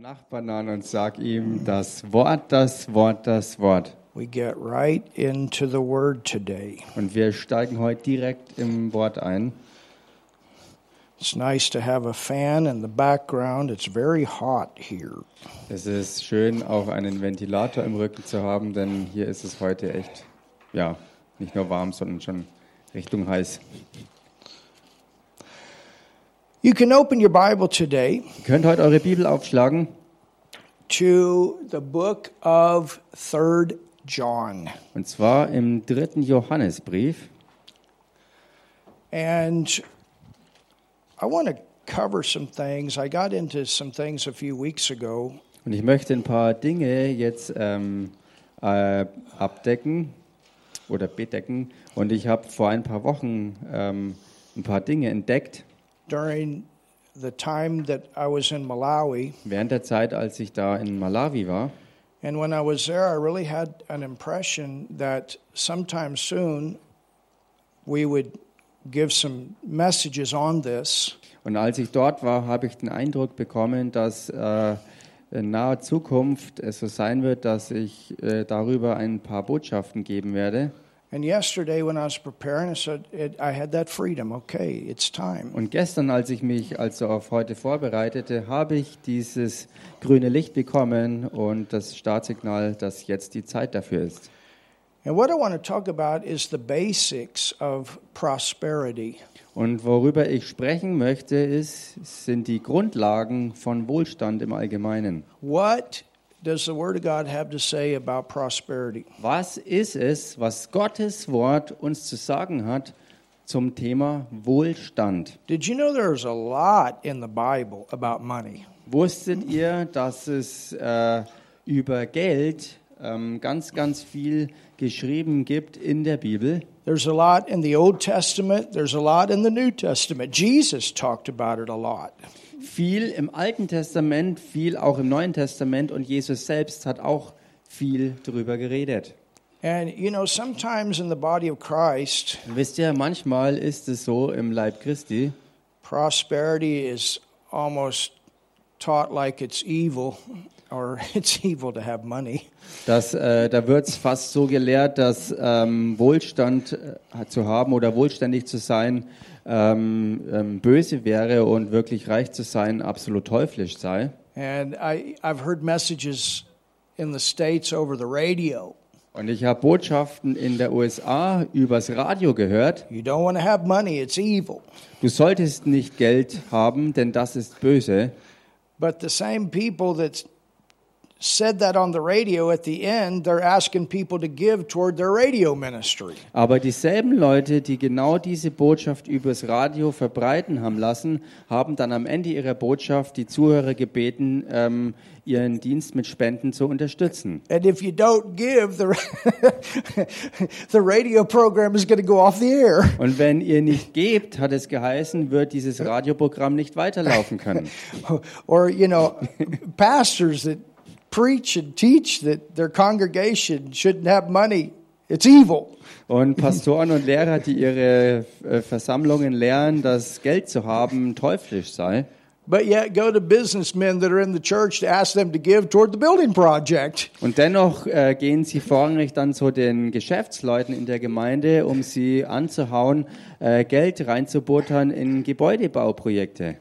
Nachbarn an und sag ihm das Wort, das Wort, das Wort. We get right into the word today. Und wir steigen heute direkt im Wort ein. It's nice to have a fan in the background. It's very hot here. Es ist schön, auch einen Ventilator im Rücken zu haben, denn hier ist es heute echt, ja, nicht nur warm, sondern schon Richtung heiß. You can open your Bible today Ihr könnt heute eure Bibel aufschlagen to the book of 3rd John. und zwar im dritten Johannesbrief. And I want to cover some things. I got into some things a few weeks ago, Und ich möchte ein paar Dinge jetzt ähm, äh, abdecken oder bedecken. Und ich habe vor ein paar Wochen ähm, ein paar Dinge entdeckt, during the time that I was in Malawi. während der Zeit, als ich da in Malawi war. And when I was there, I really had an impression that sometime soon we would give some messages on this. Und als ich dort war, habe ich den Eindruck bekommen, dass äh, in naher Zukunft es so sein wird, dass ich äh, darüber ein paar Botschaften geben werde. And yesterday, when I was preparing, I said, it, I had that freedom. Okay, it's time. Und gestern, als ich mich also auf heute vorbereitete, habe ich dieses grüne Licht bekommen und das Startsignal, dass jetzt die Zeit dafür ist. And what I want to talk about is the basics of prosperity. Und worüber ich sprechen möchte, ist, sind die Grundlagen von Wohlstand im Allgemeinen. What does the Word of God have to say about prosperity? Was ist es, was Gottes Wort uns zu sagen hat zum Thema Wohlstand? Did you know there's a lot in the Bible about money? Wusstet ihr, dass es äh, über Geld ähm, ganz, ganz viel geschrieben gibt in der Bibel? There's a lot in the Old Testament, there's a lot in the New Testament. Jesus talked about it a lot. Viel im Alten Testament, viel auch im Neuen Testament und Jesus selbst hat auch viel darüber geredet. And you know, sometimes in the body of Christ, Wisst ihr, manchmal ist es so im Leib Christi, prosperity is almost taught like it's evil or it's evil to have money. dass äh, da wird es fast so gelehrt, dass ähm, Wohlstand äh, zu haben oder wohlständig zu sein ähm, ähm, böse wäre und wirklich reich zu sein absolut teuflisch sei. And I, I've heard messages in the States over the radio. Und ich habe Botschaften in der USA übers Radio gehört. You don't want to have money, it's evil. Du solltest nicht Geld haben, denn das ist böse. But the same people that Aber dieselben Leute, die genau diese Botschaft übers Radio verbreiten haben lassen, haben dann am Ende ihrer Botschaft die Zuhörer gebeten, ähm, ihren Dienst mit Spenden zu unterstützen. And if you don't give, the, the radio program is going to go off the air. Und wenn ihr nicht gebt, hat es geheißen, wird dieses Radioprogramm nicht weiterlaufen können. Or, you know, pastors that preach and teach that their congregation shouldn't have money, it's evil. Und Pastoren und Lehrer, die ihre äh, Versammlungen lehren, dass Geld zu haben teuflisch sei. But yet go to businessmen that are in the church to ask them to give toward the building project. Und dennoch äh, gehen sie vorrangig dann zu den Geschäftsleuten in der Gemeinde, um sie anzuhauen, äh, Geld reinzubuttern in Gebäudebauprojekte.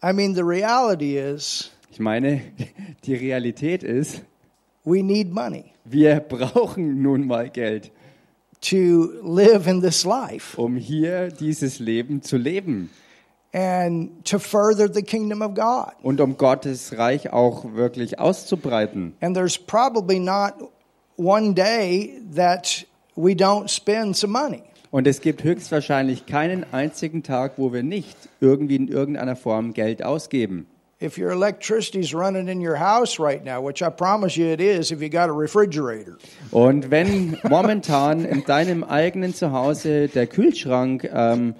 I mean, the reality is Ich meine, die Realität ist, we need money wir brauchen nun mal Geld, to live in this life um hier dieses Leben zu leben and to further the kingdom of God. und um Gottes Reich auch wirklich auszubreiten. And there's probably not one day that we don't spend some money. Und es gibt höchstwahrscheinlich keinen einzigen Tag, wo wir nicht irgendwie in irgendeiner Form Geld ausgeben. If your electricity's running in your house right now, which I promise you it is if you got a refrigerator, Und wenn momentan in deinem eigenen Zuhause der Kühlschrank ähm,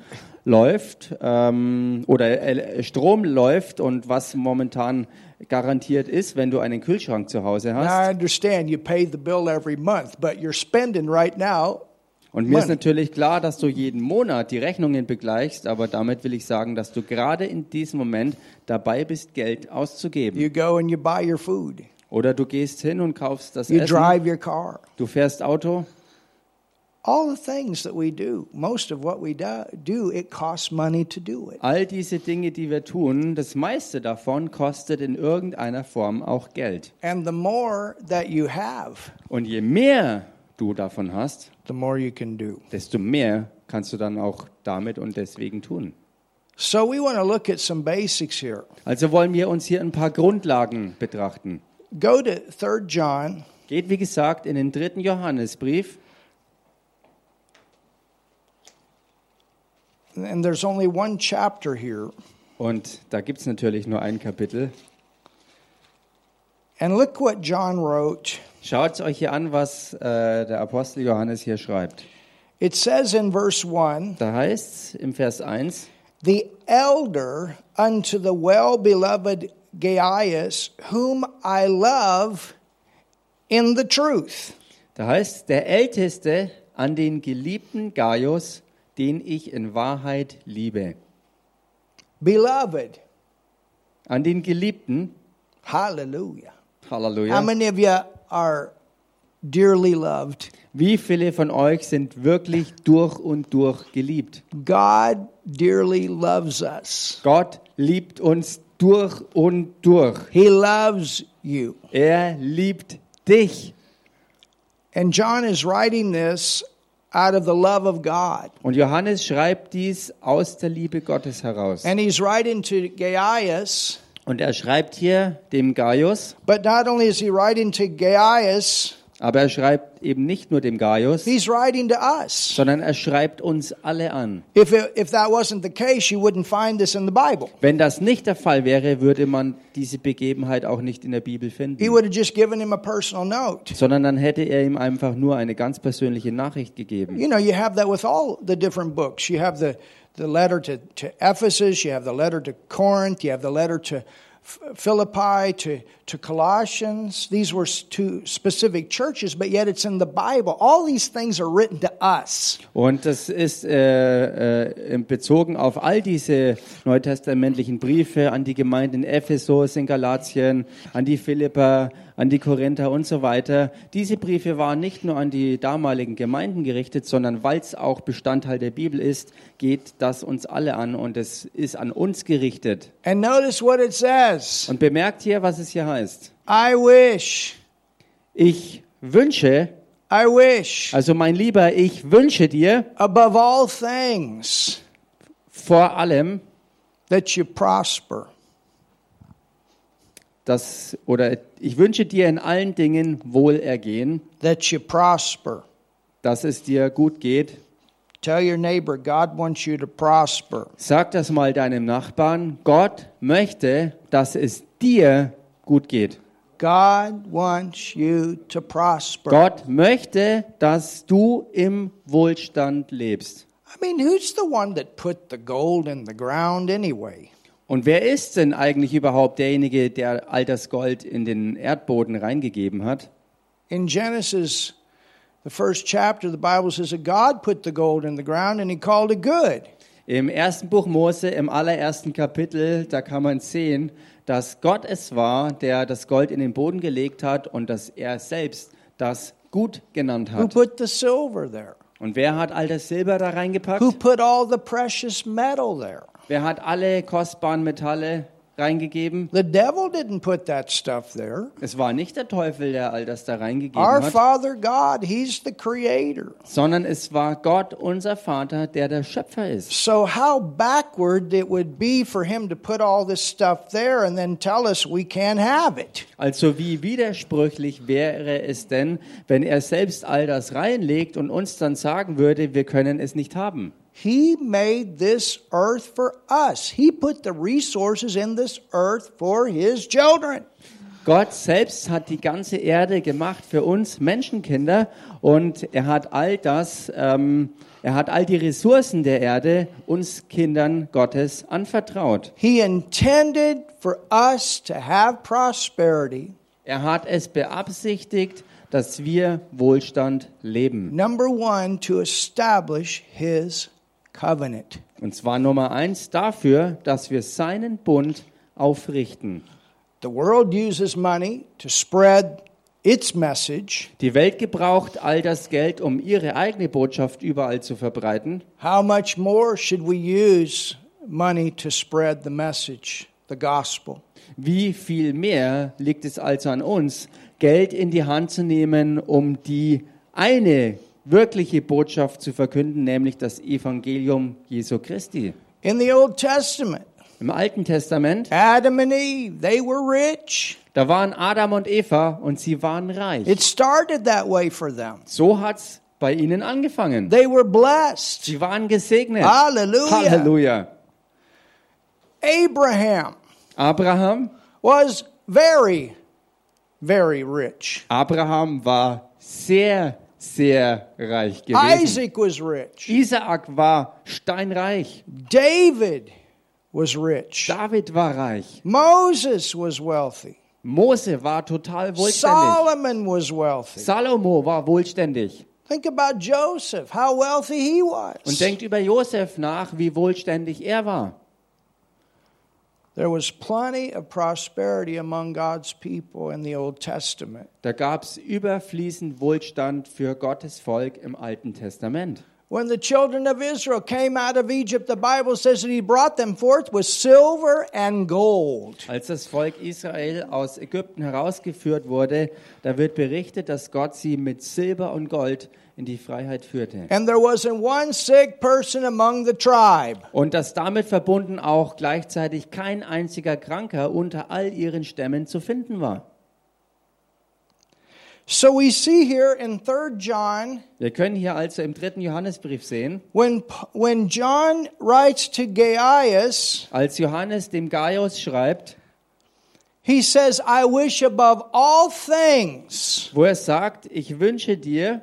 läuft ähm, oder äh, Strom läuft und was momentan garantiert ist, wenn du einen Kühlschrank zu Hause now I hast. understand you pay the bill every month, but you're spending right now Und mir ist money. natürlich klar, dass du jeden Monat die Rechnungen begleichst, aber damit will ich sagen, dass du gerade in diesem Moment dabei bist, Geld auszugeben. You go and you buy your food. Oder du gehst hin und kaufst das You Essen, drive your car. du fährst Auto. All the things that we do, most of what we do, do it costs money to do it. All diese Dinge, die wir tun, das meiste davon kostet in irgendeiner Form auch Geld. And the more that you have, Und je mehr du davon hast, the more you can do. desto mehr kannst du dann auch damit und deswegen tun. So we want to look at some basics here. Also wollen wir uns hier ein paar Grundlagen betrachten. Go to 3 John Geht, wie gesagt, in den dritten Johannesbrief. and there's only one chapter here. Und da gibt es natürlich nur ein Kapitel. And look what John wrote. Schaut euch hier an, was äh, der Apostel Johannes hier schreibt. It says in verse 1 Da heißt es im Vers 1, The elder unto the well beloved Gaius, whom I love in the truth. da heißt der Älteste an den geliebten Gaius, den ich in Wahrheit liebe. Beloved. An den Geliebten, Hallelujah. How Halleluja. many of you are dearly loved? Wie viele von euch sind wirklich durch und durch geliebt? God dearly loves us. Gott liebt uns durch und durch. He loves you. Er liebt dich. And John is writing this out of the love of God. Und Johannes schreibt dies aus der Liebe Gottes heraus. And he's writing to Gaius, Und er schreibt hier dem Gaius, but not only is he writing to Gaius, aber er schreibt eben nicht nur dem Gaius, he's writing to us. sondern er schreibt uns alle an. If, it, if that wasn't the case, you wouldn't find this in the Bible. Wenn das nicht der Fall wäre, würde man diese Begebenheit auch nicht in der Bibel He finden, would have just given him a personal note. sondern dann hätte er ihm einfach nur eine ganz persönliche Nachricht gegeben. You know, you have that with all the different books. You have the, the letter to, to Ephesus, you have the letter to Corinth, you have the letter to Philippi, to, to Colossians. These were two specific churches, but yet it's in the Bible. All these things are written to us. Und das ist äh, äh, bezogen auf all diese neutestamentlichen Briefe an die Gemeinden in Ephesus, in Galatien, an die Philipper, an die Korinther und so weiter. Diese Briefe waren nicht nur an die damaligen Gemeinden gerichtet, sondern weil es auch Bestandteil der Bibel ist, geht das uns alle an und es ist an uns gerichtet. And notice what it says Und bemerkt hier, was es hier heißt. I wish, Ich wünsche, I wish, also mein Lieber, ich wünsche dir above all things, vor allem, that you prosper. dass, oder ich wünsche dir in allen Dingen Wohlergehen, That you prosper. dass es dir gut geht. Tell your neighbor, God wants you to prosper. Sag das mal deinem Nachbarn. Gott möchte, dass es dir gut geht. God wants you to prosper. Gott möchte, dass du im Wohlstand lebst. I mean, who's the one that put the gold in the ground anyway? Und wer ist denn eigentlich überhaupt derjenige, der all das Gold in den Erdboden reingegeben hat? In Genesis, the first chapter, the Bible says that God put the gold in the ground and he called it good. Im ersten Buch Mose, im allerersten Kapitel, da kann man sehen, dass Gott es war, der das Gold in den Boden gelegt hat und dass er selbst das gut genannt Who hat. put the silver there? Und wer hat all das Silber da Who reingepackt? put all the precious metal there? Wer hat alle kostbaren Metalle reingegeben? The devil didn't put that stuff there. Es war nicht der Teufel, der all das da reingegeben Our hat, Father God, He's the creator. sondern es war Gott, unser Vater, der der Schöpfer ist. So, how backward it would be for Him to put all this stuff there and then tell us we can't have it. Also wie widersprüchlich wäre es denn, wenn er selbst all das reinlegt und uns dann sagen würde, wir können es nicht haben. He made this earth for us. He put the resources in this earth for His children. Gott selbst hat die ganze Erde gemacht für uns Menschenkinder und er hat all das, ähm, er hat all die Ressourcen der Erde uns Kindern Gottes anvertraut. He intended for us to have prosperity Er hat es beabsichtigt, dass wir Wohlstand leben. Number one, to establish his covenant. Und zwar Nummer eins dafür, dass wir seinen Bund aufrichten. The world uses money to spread its message. Die Welt gebraucht all das Geld, um ihre eigene Botschaft überall zu verbreiten. How much more should we use money to spread the message, the gospel? Wie viel mehr liegt es also an uns, Geld in die Hand zu nehmen, um die eine wirkliche Botschaft zu verkünden, nämlich das Evangelium Jesu Christi. In the Old Testament, Im Alten Testament, Adam and Eve, they were rich. da waren Adam und Eva und sie waren reich. It started that way for them. So hat's bei ihnen angefangen. They were blessed. Sie waren gesegnet. Halleluja. Halleluja. Abraham Abraham, was very, very rich. Abraham war sehr, sehr reich gewesen. Isaac was rich. Isaak war steinreich. David was rich. David war reich. Moses was wealthy. Mose war total wohlständig. Solomon was wealthy. Salomo war wohlständig. Think about Joseph, how wealthy he was. Und denkt über Josef nach, wie wohlständig er war. There was plenty of prosperity among God's people in the Old Testament. Da gab es überfließend Wohlstand für Gottes Volk im Alten Testament. When the children of Israel came out of Egypt, the Bible says that he brought them forth with silver and gold. Als das Volk Israel aus Ägypten herausgeführt wurde, da wird berichtet, dass Gott sie mit Silber und Gold in die Freiheit führte. And there wasn't one sick person among the tribe. Und dass damit verbunden auch gleichzeitig kein einziger Kranker unter all ihren Stämmen zu finden war. So we see here in 3 John, Wir können hier also im dritten Johannesbrief sehen, when, when John writes to Gaius, als Johannes dem Gaius schreibt, he says, I wish above all things wo er sagt, ich wünsche dir,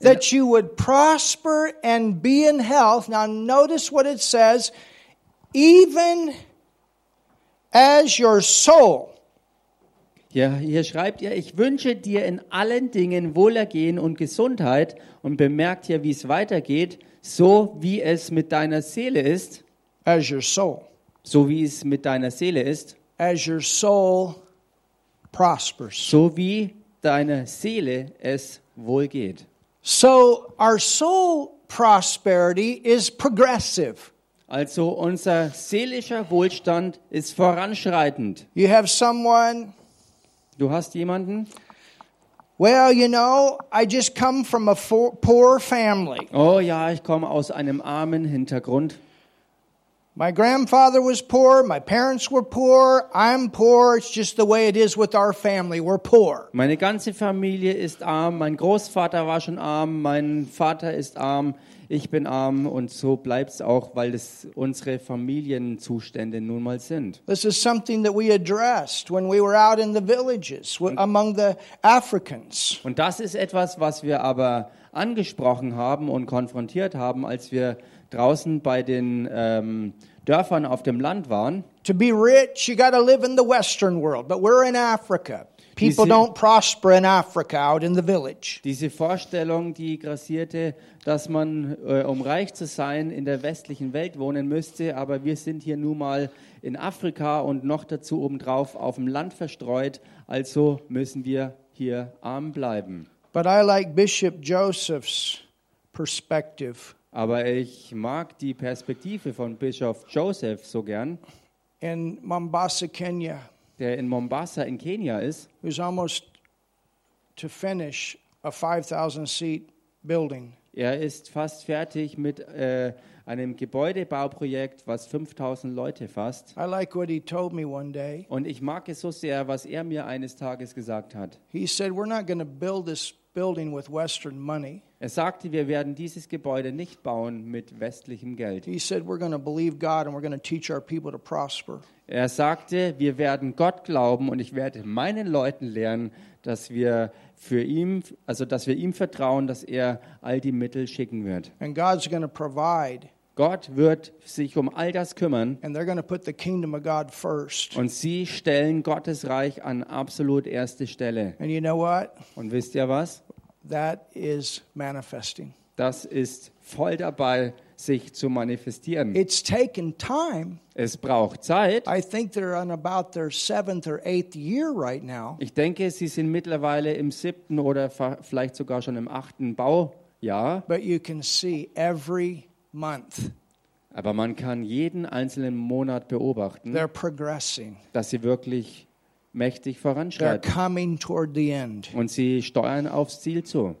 that you would prosper and be in health. Now, notice what it says even as your soul. hier, hier schreibt er, ich wünsche dir in allen Dingen Wohlergehen und Gesundheit und bemerkt hier, wie es weitergeht, so wie es mit deiner Seele ist, As your soul. so wie es mit deiner Seele ist, As your soul prospers. so wie deiner Seele es wohlgeht. So, our soul prosperity is progressive. Also unser seelischer Wohlstand ist voranschreitend. You have someone, Du hast jemanden, well, you know, I just come from a poor family. oh ja, ich komme aus einem armen Hintergrund. My grandfather was poor, my parents were poor, I'm poor. It's just the way it is with our family. We're poor. Meine ganze Familie ist arm, mein Großvater war schon arm, mein Vater ist arm, ich bin arm und so bleibt es auch, weil es unsere Familienzustände nun mal sind. This is something that we addressed when we were out in the villages among the Africans. Und das ist etwas, was wir aber angesprochen haben und konfrontiert haben, als wir draußen bei den ähm, Dörfern auf dem Land waren. To be rich, you got to live in the Western world, but we're in Africa. People see- don't prosper in Africa out in the village. Diese Vorstellung, die grassierte, dass man, äh, um reich zu sein, in der westlichen Welt wohnen müsste, aber wir sind hier nun mal in Afrika und noch dazu obendrauf auf dem Land verstreut, also müssen wir hier arm bleiben. But I like Bishop Joseph's perspective. Aber ich mag die Perspektive von Bischof Joseph so gern, In Mombasa, Kenya, der in Mombasa in Kenia ist. who's almost to finish a 5,000 seat building. Er ist fast fertig mit äh, einem Gebäudebauprojekt, was 5000 Leute fasst. I like what he told me one day. Und ich mag es so sehr, was er mir eines Tages gesagt hat. He said, We're not going to build this building with Western money. Er sagte, wir werden dieses Gebäude nicht bauen mit westlichem Geld. He said, We're going to believe God and we're going to teach our people to prosper. Er sagte, wir werden Gott glauben und ich werde meinen Leuten lernen, dass wir für ihn, also dass wir ihm vertrauen, dass er all die Mittel schicken wird. And God's going to provide Gott wird sich um all das kümmern and they're going to put the kingdom of God first. und sie stellen Gottes Reich an absolut erste Stelle. And you know what? Und wisst ihr was? That is manifesting. Das ist voll dabei, sich zu manifestieren. It's taken time. Es braucht Zeit. I think they're on about their seventh or eighth year right now. Ich denke, sie sind mittlerweile im siebten oder vielleicht sogar schon im achten Baujahr. But you can see every month Aber man kann jeden einzelnen Monat beobachten, they're progressing. dass sie wirklich mächtig They're voranschreiten. coming toward the end. Und sie steuern aufs Ziel zu.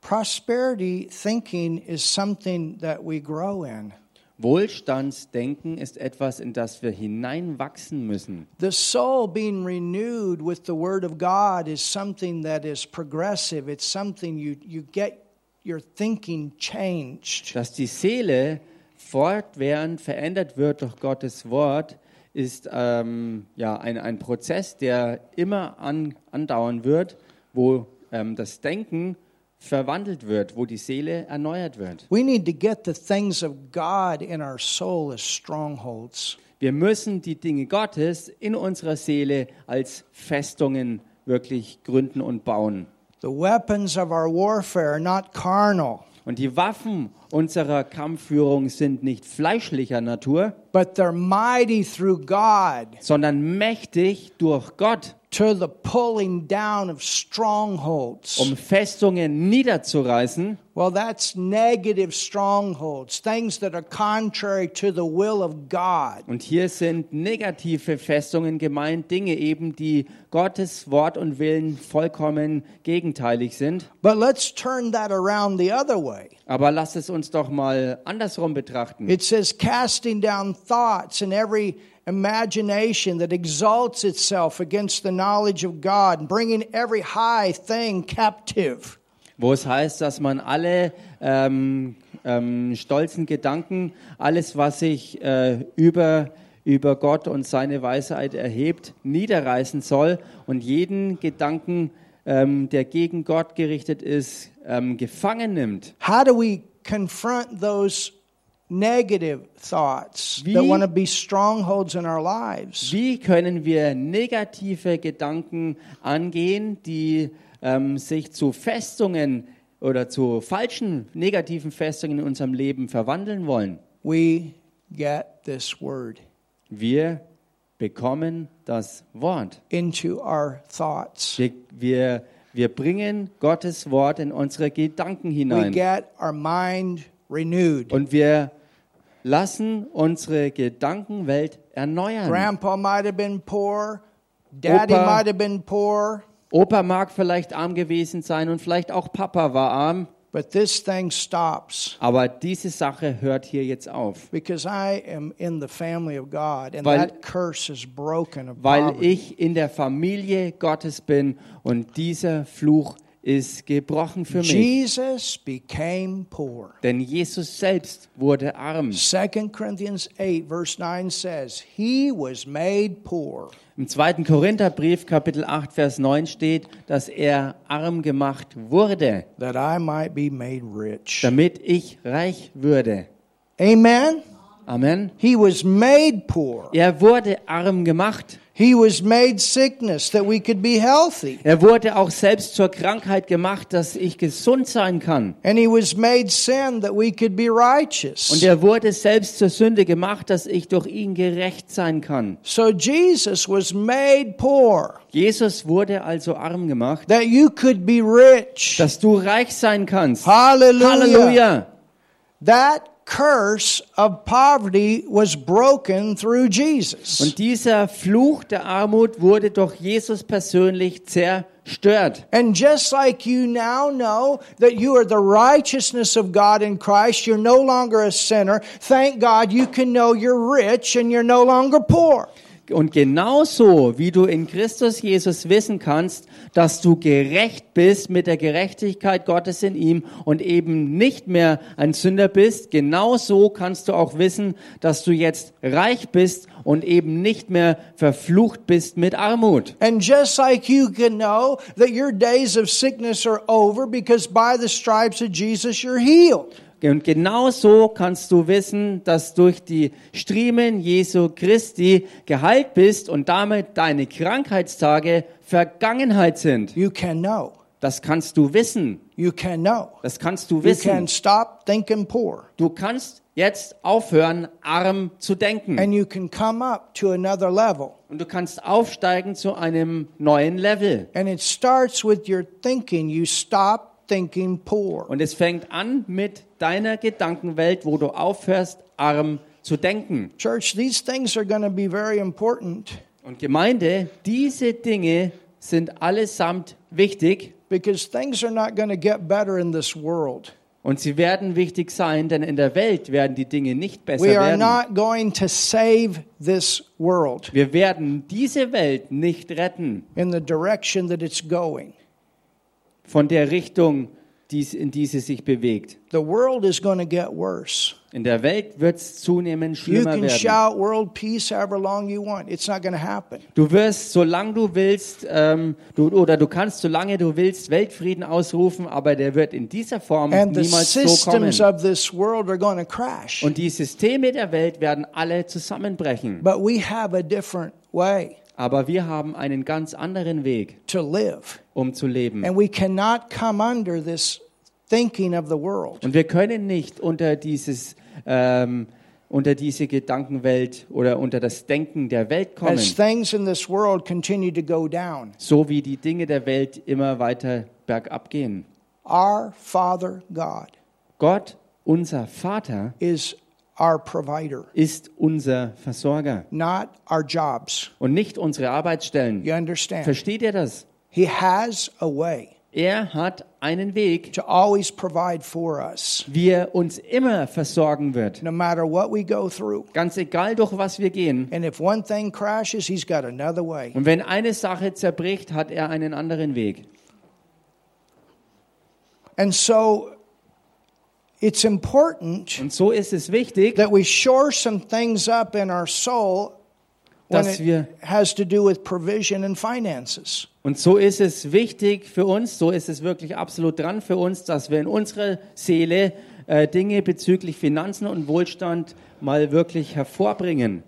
Prosperity thinking is something that we grow in. Wohlstandsdenken ist etwas, in das wir hineinwachsen müssen. The soul being renewed with the Word of God is something that is progressive. It's something you, you get your thinking changed. Dass die Seele fortwährend verändert wird durch Gottes Wort, ist ähm, ja ein, ein Prozess, der immer an, andauern wird, wo ähm, das Denken verwandelt wird, wo die Seele erneuert wird. We need to get the things of God in our soul as strongholds. Wir müssen die Dinge Gottes in unserer Seele als Festungen wirklich gründen und bauen. The weapons of our warfare are not carnal, Und die Waffen unserer Kampfführung sind nicht fleischlicher Natur, but they're mighty through God. sondern mächtig durch Gott, to the pulling down of strongholds. um Festungen niederzureißen. Well, that's negative strongholds, things that are contrary to the will of God. Und hier sind negative Festungen gemeint, Dinge eben, die Gottes Wort und Willen vollkommen gegenteilig sind. But let's turn that around the other way. Aber lasst es uns doch mal andersrum betrachten. It says, casting down thoughts and every imagination that exalts itself against the knowledge of God, bringing every high thing captive. wo es heißt, dass man alle ähm, ähm, stolzen Gedanken, alles, was sich äh, über, über Gott und seine Weisheit erhebt, niederreißen soll und jeden Gedanken, ähm, der gegen Gott gerichtet ist, ähm, gefangen nimmt. How do we confront those negative thoughts Wie- that want to be strongholds in our lives? Wie können wir negative Gedanken angehen, die ähm, sich zu Festungen oder zu falschen negativen Festungen in unserem Leben verwandeln wollen? We get this word Wir bekommen das Wort. into our thoughts. Wir, wir, wir bringen Gottes Wort in unsere Gedanken We hinein. get our mind renewed. Und wir lassen unsere Gedankenwelt erneuern. Grandpa might have been poor, daddy Opa- might have been poor, Opa mag vielleicht arm gewesen sein und vielleicht auch Papa war arm, but this thing stops aber diese Sache hört hier jetzt auf. because I am in the family of God and Weil- that curse is broken Weil ich in der Familie Gottes bin und dieser Fluch ist gebrochen für mich. Jesus became poor. Denn Jesus selbst wurde arm. 2 Corinthians 8, verse 9 says, He was made poor Im 2. Korintherbrief, Kapitel 8, Vers 9 steht, dass er arm gemacht wurde, that I might be made rich. damit ich reich würde. Amen? Amen. He was made poor. Er wurde arm gemacht. He was made sickness that we could be healthy. Er wurde auch selbst zur Krankheit gemacht, dass ich gesund sein kann. And he was made sin that we could be righteous. Und er wurde selbst zur Sünde gemacht, dass ich durch ihn gerecht sein kann. So Jesus was made poor Jesus wurde also arm gemacht, that you could be rich. dass du reich sein kannst. Hallelujah. Halleluja. That curse of poverty was broken through Jesus. Und dieser Fluch der Armut wurde durch Jesus persönlich zerstört. And just like you now know that you are the righteousness of God in Christ, you're no longer a sinner. Thank God you can know you're rich and you're no longer poor. Und genauso wie du in Christus Jesus wissen kannst, dass du gerecht bist mit der Gerechtigkeit Gottes in ihm und eben nicht mehr ein Sünder bist, genauso kannst du auch wissen, dass du jetzt reich bist und eben nicht mehr verflucht bist mit Armut. And just like you can know that your days of sickness are over because by the stripes of Jesus you're healed. Und genau so kannst du wissen, dass durch die Striemen Jesu Christi geheilt bist und damit deine Krankheitstage Vergangenheit sind. You can know. Das kannst du wissen. You can know. Das kannst du You wissen. can stop thinking poor. Du kannst jetzt aufhören, arm zu denken. And you can come up to another level. Und du kannst aufsteigen zu einem neuen Level. And it starts with your thinking. You stop thinking poor. Und es fängt an mit deiner Gedankenwelt, wo du aufhörst, arm zu denken. Church, these things are going to be very important Und Gemeinde, diese Dinge sind allesamt wichtig because things are not going to get better in this world. und sie werden wichtig sein, denn in der Welt werden die Dinge nicht besser We are werden. not going to save this world Wir werden diese Welt nicht retten in the direction that it's going. Von der Richtung, in die sie sich bewegt. The world is going to get worse. In der Welt wird es zunehmend You schlimmer can werden. shout world peace however long you want. It's not going to happen. Du wirst, solange du willst, ähm, du, oder du kannst, solange du willst, Weltfrieden ausrufen, aber der wird in dieser Form And the niemals so kommen. systems of this world are going to crash. Und die Systeme der Welt werden alle zusammenbrechen. But we have a different way Aber wir haben einen ganz anderen Weg, to live. um zu leben. And we cannot come under this thinking of the world. Und wir können nicht unter dieses, ähm, unter diese Gedankenwelt oder unter das Denken der Welt kommen, As things in this world continue to go down, so wie die Dinge der Welt immer weiter bergab gehen. our Father God Gott, unser Vater, is our provider, ist unser Versorger not our jobs. und nicht unsere Arbeitsstellen. You understand? Versteht ihr das? He has a way Er hat einen Weg, to always provide for us, wie er uns immer versorgen wird. no matter what we go through. Ganz egal, durch was wir gehen. And if one thing crashes, He's got another way. Und wenn eine Sache zerbricht, hat er einen anderen Weg. And so it's important Und so ist es wichtig, that we shore some things up in our soul when Dass it wir- has to do with provision and finances. und so ist es wichtig für uns, so ist es wirklich absolut dran für uns, dass wir in unserer Seele äh, Dinge bezüglich Finanzen und Wohlstand mal wirklich hervorbringen.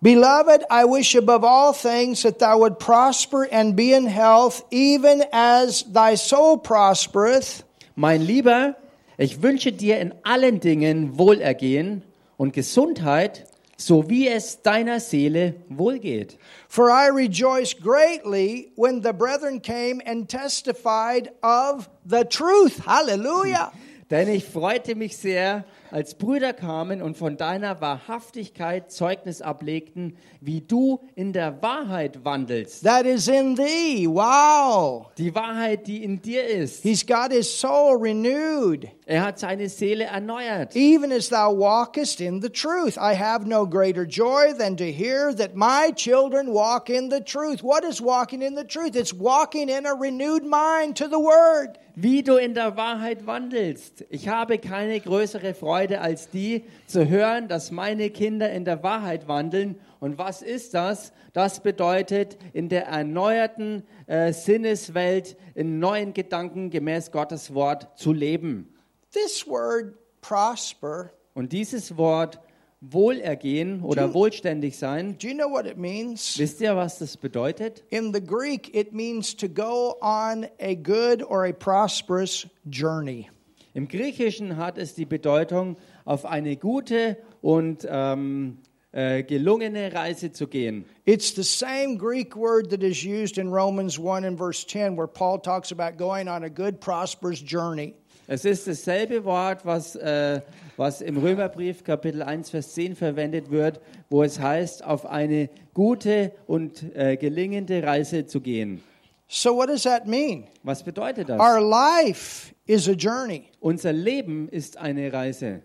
Beloved, I wish above all things that thou would prosper and be in health, even as thy soul prospereth. Mein Lieber, ich wünsche dir in allen Dingen Wohlergehen und Gesundheit, so wie es deiner Seele wohlgeht. For I rejoiced greatly when the brethren came and testified of the truth. Hallelujah. Denn ich freute mich sehr, als Brüder kamen und von deiner Wahrhaftigkeit Zeugnis ablegten, wie du in der Wahrheit wandelst. That is in thee. Wow. Die Wahrheit, die in dir ist. He's got his soul renewed. Er hat seine Seele erneuert. Even as thou walkest in the truth. I have no greater joy than to hear that my children walk in the truth. What is walking in the truth? It's walking in a renewed mind to the word. Wie du in der Wahrheit wandelst. Ich habe keine größere Freude als die, zu hören, dass meine Kinder in der Wahrheit wandeln. Und was ist das? Das bedeutet, in der erneuerten äh, Sinneswelt, in neuen Gedanken gemäß Gottes Wort zu leben. This word prosper, Und dieses Wort Wohlergehen oder wohlständig sein, do you know what it means? wisst ihr, was das bedeutet? In the Greek, it means to go on a good or a prosperous journey. Im Griechischen hat es die Bedeutung, auf eine gute und ähm, äh, gelungene Reise zu gehen. It's the same Greek word that is used in Romans 1 and verse 10, where Paul talks about going on a good, prosperous journey. Es ist dasselbe Wort, was, äh, was im Römerbrief Kapitel 1, Vers 10 verwendet wird, wo es heißt, auf eine gute und äh, gelingende Reise zu gehen. So, what does that mean? Was bedeutet das? Our life is a journey. Unser Leben ist eine Reise.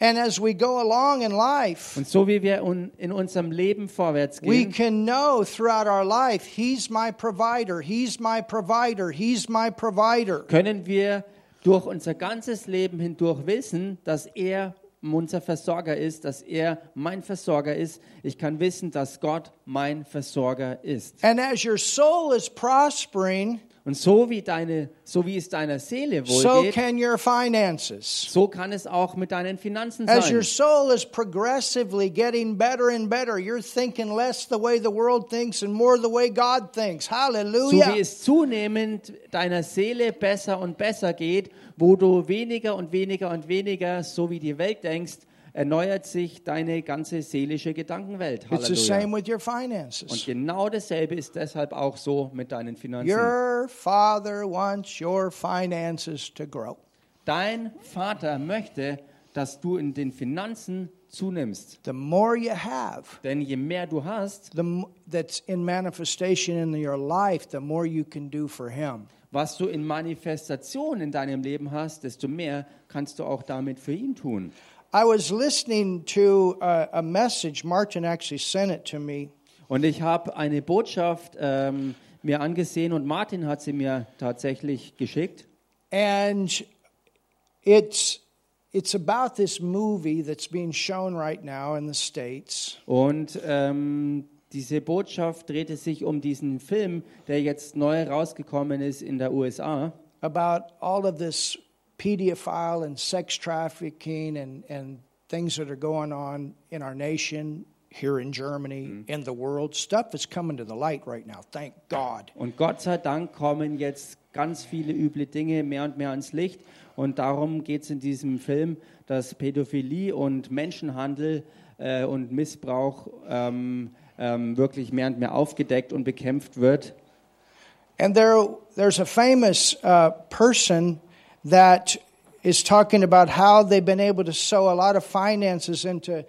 And as we go along in life, Und so wie wir un in unserem Leben vorwärts we gehen, can know throughout our life, He's my provider, He's my provider, He's my provider. können wir durch unser ganzes Leben hindurch wissen, dass er unser Versorger ist, dass er mein Versorger ist. Ich kann wissen, dass Gott mein Versorger ist. And as your soul is prospering, Und so wie deine, so wie es deiner Seele so wohlgeht, can your finances. so kann es auch mit deinen Finanzen As your sein. soul is progressively getting better and better, you're thinking less the way the world thinks and more the way God thinks. So Hallelujah. wie es zunehmend deiner Seele besser und besser geht, wo du weniger und weniger und weniger so wie die Welt denkst, erneuert sich deine ganze seelische Gedankenwelt. It's the same with your Und finances. genau dasselbe ist deshalb auch so mit deinen Finanzen. Your Father wants your finances to grow. Dein Vater möchte, dass du in den Finanzen zunimmst. The more you have, Denn je mehr du hast, the that's in manifestation in your life, the more you can do for Him. was du in Manifestation in deinem Leben hast, desto mehr kannst du auch damit für ihn tun. I was listening to a, a message. Martin actually sent it to me. Und ich habe eine Botschaft ähm, mir angesehen und Martin hat sie mir tatsächlich geschickt. and it's it's about this movie that's being shown right now in the states Und ähm, diese Botschaft drehte sich um diesen Film, der jetzt neu rausgekommen ist in der USA. about all of this pedophile and sex trafficking and and things that are going on in our nation here in Germany in the world stuff is coming to the light right now thank god Und Gott sei Dank kommen jetzt ganz viele üble Dinge mehr und mehr ans Licht. Und darum geht es in diesem Film, dass Pädophilie und Menschenhandel äh, und Missbrauch ähm, ähm, wirklich mehr und mehr aufgedeckt und bekämpft wird. And there, there's a famous uh, person that is talking about how they've been able to sow a lot of finances into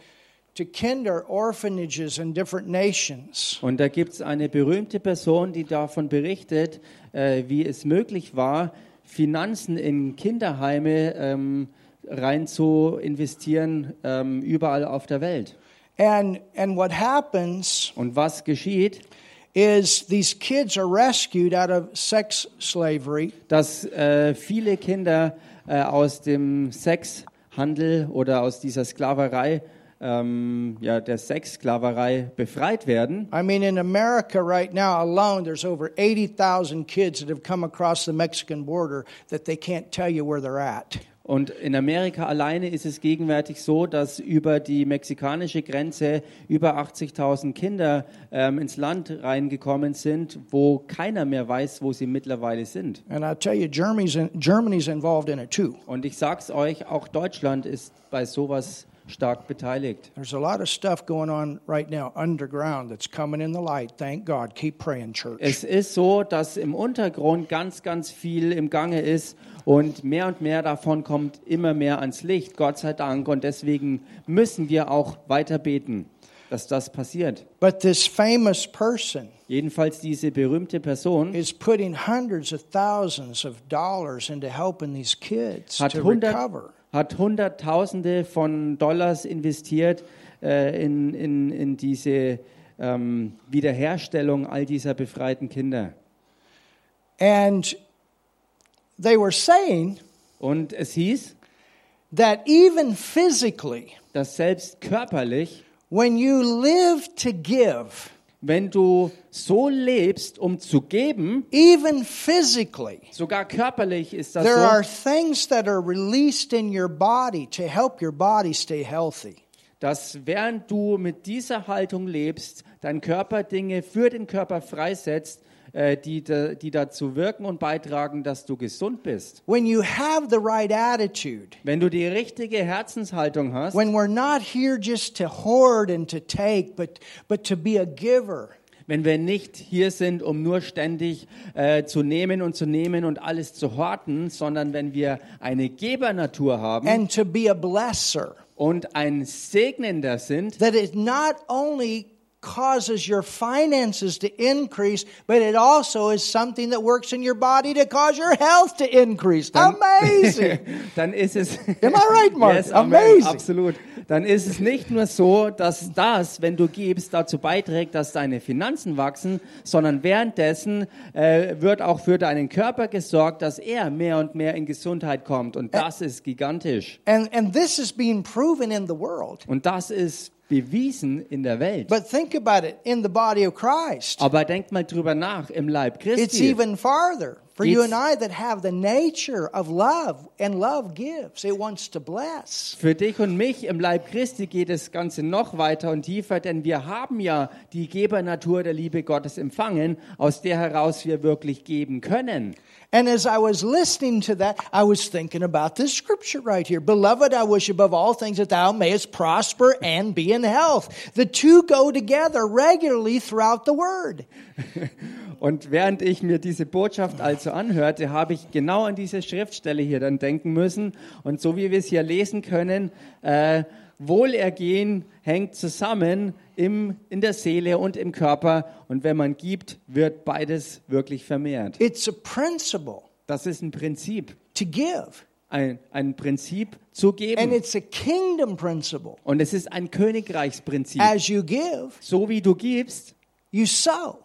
to kinder orphanages in different nations. Und da gibt es eine berühmte Person, die davon berichtet, äh, wie es möglich war, Finanzen in Kinderheime ähm, rein zu investieren, ähm, überall auf der Welt. And, and what happens Und was geschieht? Is these kids are rescued out of sex slavery dass äh, viele Kinder äh, aus dem Sexhandel oder aus dieser Sklaverei, ähm, ja, der Sexsklaverei befreit werden. I mean, in America right now alone, there's over 80,000 kids that have come across the Mexican border that they can't tell you where they're at. Und in Amerika alleine ist es gegenwärtig so, dass über die mexikanische Grenze über 80.000 Kinder ähm, ins Land reingekommen sind, wo keiner mehr weiß, wo sie mittlerweile sind. And I tell you, Germany's, in, Germany's involved in it too. Und ich sag's euch, auch Deutschland ist bei sowas stark beteiligt. There's a lot of stuff going on right now underground that's coming in the light. Thank God. Keep praying, church. Es ist so, dass im Untergrund ganz, ganz viel im Gange ist und mehr und mehr davon kommt immer mehr ans Licht, Gott sei Dank. Und deswegen müssen wir auch weiter beten, dass das passiert. But this famous person Jedenfalls diese berühmte Person is putting hundreds of thousands of dollars into helping these kids hat, to hundert, recover. Hat Hunderttausende von Dollars investiert äh, in, in, in diese ähm, Wiederherstellung all dieser befreiten Kinder. And they were saying Und es hieß, that even physically, dass selbst körperlich when you live to give, wenn du so lebst, um zu geben, even physically, sogar körperlich ist das there are so, things that are released in your body to help your body stay healthy. dass während du mit dieser Haltung lebst, dein Körper Dinge für den Körper freisetzt, äh, die, die dazu wirken und beitragen, dass du gesund bist. When you have the right attitude, Wenn du die richtige Herzenshaltung hast, when we're not here just to hoard and to take, but, but to be a giver. wenn wir nicht hier sind, um nur ständig äh, zu nehmen und zu nehmen und alles zu horten, sondern wenn wir eine Gebernatur haben and to be a blesser. und ein Segnender sind, That it not only causes your finances to increase, but it also is something that works in your body to cause your health to increase. Amazing. dann ist es. Am I right, Mark? Yes, Amazing. Absolut. Dann ist es nicht nur so, dass das, wenn du gibst, dazu beiträgt, dass deine Finanzen wachsen, sondern währenddessen äh, wird auch für deinen Körper gesorgt, dass er mehr und mehr in Gesundheit kommt. Und das ist gigantisch. And, and this is being proven in the world. Und das ist bewiesen in der Welt. But think about it in the body of Christ. Aber denkt mal drüber nach im Leib It's Christi. even farther. For you and I that have the nature of love, and love gives. It wants to bless. Für dich und mich im Leib Christi geht das Ganze noch weiter und tiefer, denn wir haben ja die Gebernatur der Liebe Gottes empfangen, aus der heraus wir wirklich geben können. And as I was listening to that, I was thinking about this scripture right here. Beloved, I wish above all things that thou mayest prosper and be in health. The two go together regularly throughout the word. Und während ich mir diese Botschaft also anhörte, habe ich genau an diese Schriftstelle hier dann denken müssen. Und so wie wir es hier lesen können, äh, Wohlergehen hängt zusammen im, in der Seele und im Körper. Und wenn man gibt, wird beides wirklich vermehrt. It's a principle Das ist ein Prinzip, to give. ein, ein Prinzip zu And geben. it's a kingdom principle. Und es ist ein Königreichsprinzip. As you give, So wie du gibst, you sow,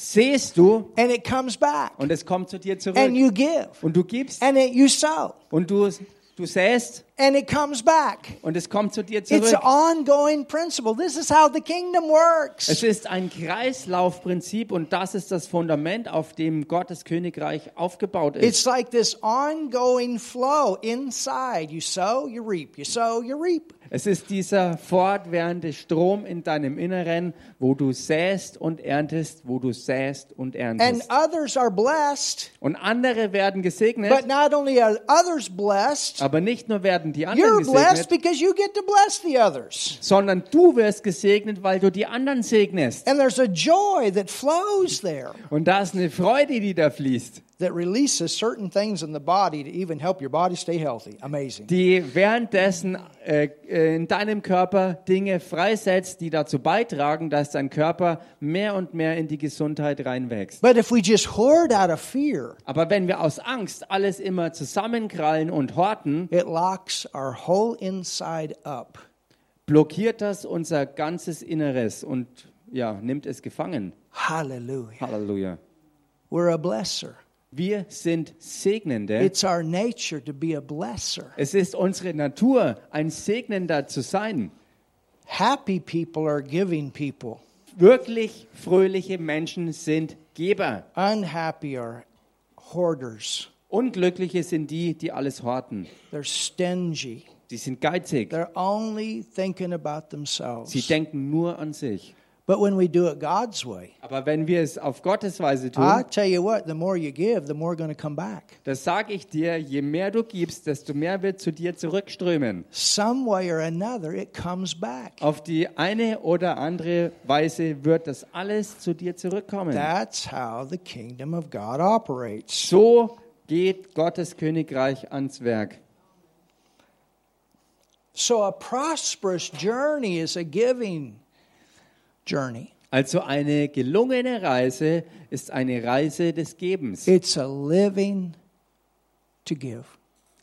sähst du and it comes back. und es kommt zu dir And zurück. you give, Und du gibst and it, you sow, und du, du säst and it comes back. und es kommt zu dir It's zurück. an ongoing principle. This is how the kingdom works. Es ist ein Kreislaufprinzip und das ist das Fundament, auf dem Gottes Königreich aufgebaut ist. It's like this ongoing flow inside. You sow, you reap. You sow, you reap. Es ist dieser fortwährende Strom in deinem Inneren, wo du säst und erntest, wo du säst und And erntest. others are blessed, Und andere werden gesegnet, but not only are others blessed, aber nicht nur werden die anderen you're blessed gesegnet, because you get to bless the others. sondern du wirst gesegnet, weil du die anderen segnest. And there's a joy that flows there Und da ist eine Freude, die da fließt, that releases certain things in the body to even help your body stay healthy. Amazing. die währenddessen äh, äh, in deinem Körper Dinge freisetzt, die dazu beitragen, dass dein Körper mehr und mehr in die Gesundheit reinwächst. But if we just hoard out of fear, Aber wenn wir aus Angst alles immer zusammenkrallen und horten, it locks our whole inside up. blockiert das unser ganzes Inneres und ja, nimmt es gefangen. Hallelujah. Halleluja. We're a blesser. Wir sind Segnende. It's our nature to be a blesser. Es ist unsere Natur, ein Segnender zu sein. Happy people are giving people. Wirklich fröhliche Menschen sind Geber. Unhappy are hoarders. Unglückliche sind die, die alles horten. They're stingy. Sie sind geizig. They're only thinking about Sie themselves. denken nur an sich. But when we do it God's way, Aber wenn wir es auf Gottes Weise I tun, tell you what, the more you give, the more going to come back. das sage ich dir, je mehr du gibst, desto mehr wird zu dir zurückströmen. Some way or another, it comes back. Auf die eine oder andere Weise wird das alles zu dir zurückkommen. That's how the kingdom of God operates. So geht Gottes Königreich ans Werk. So a prosperous journey is a giving journey. Also eine gelungene Reise ist eine Reise des Gebens. It's a living to give.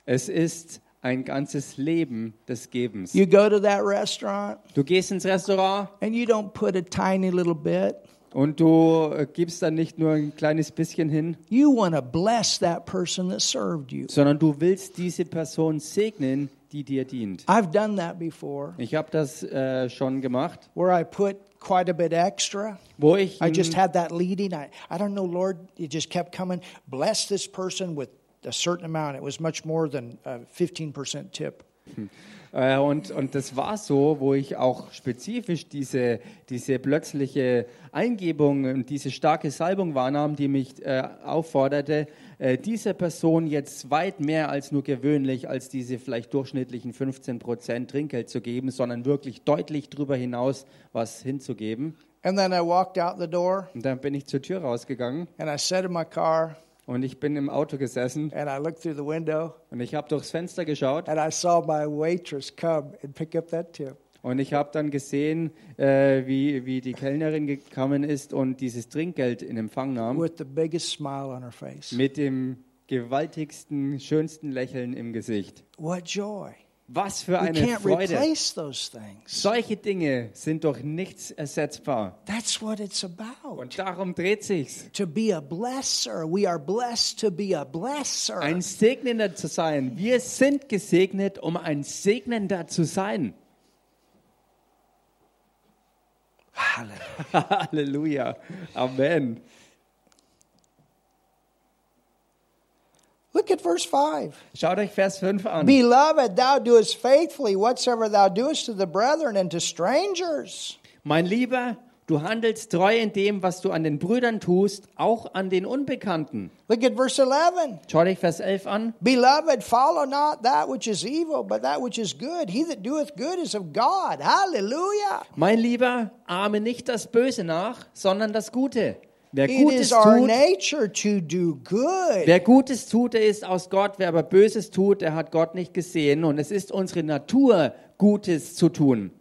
Es ist ein ganzes Leben des Gebens. You go to that restaurant Du gehst ins Restaurant and you don't put a tiny little bit. und du äh, gibst dann nicht nur ein kleines bisschen hin, You want to bless that person that served you. sondern du willst diese Person segnen, die dir dient. I've done that before Ich habe das äh, schon gemacht, where I put quite a bit extra. wo ich I just had that leading. I, I don't know, Lord, it just kept coming. Bless this person with a certain amount. It was much more than a 15% tip. Hmm. Äh, und, und das war so, wo ich auch spezifisch diese, diese plötzliche Eingebung und diese starke Salbung wahrnahm, die mich äh, aufforderte, äh, dieser Person jetzt weit mehr als nur gewöhnlich, als diese vielleicht durchschnittlichen 15 Prozent Trinkgeld zu geben, sondern wirklich deutlich darüber hinaus was hinzugeben. And then I walked out the door Und dann bin ich zur Tür rausgegangen and I sat in my car und ich bin im Auto gesessen and I looked through the window und ich habe durchs Fenster geschaut and I saw my waitress come and pick up that tip. Und ich habe dann gesehen, äh, wie, wie die Kellnerin gekommen ist und dieses Trinkgeld in Empfang nahm, with the biggest smile on her face. mit dem gewaltigsten, schönsten Lächeln im Gesicht. What joy. Was für eine Freude. Solche Dinge sind durch nichts ersetzbar. That's what it's about. Und darum dreht sich's. To be a blesser. We are blessed to be a blesser. Ein Segnender zu sein. Wir sind gesegnet, um ein Segnender zu sein. Hallelujah. Halleluja. Amen. Look at verse 5. Schaut euch Vers 5 an. Beloved, thou doest faithfully whatsoever thou doest to the brethren and to strangers. Mein Lieber, du handelst treu in dem, was du an den Brüdern tust, auch an den Unbekannten. Look at verse 11. Schaut euch Vers 11 an. Beloved, follow not that which is evil, but that which is good. He that doeth good is of God. Hallelujah. Mein Lieber, ahme nicht das Böse nach, sondern das Gute. Wer It Gutes is our tut, nature to do good. wer Gutes tut, der ist aus Gott. Wer aber Böses tut, der hat Gott nicht gesehen. Und es ist unsere Natur, Gutes zu tun.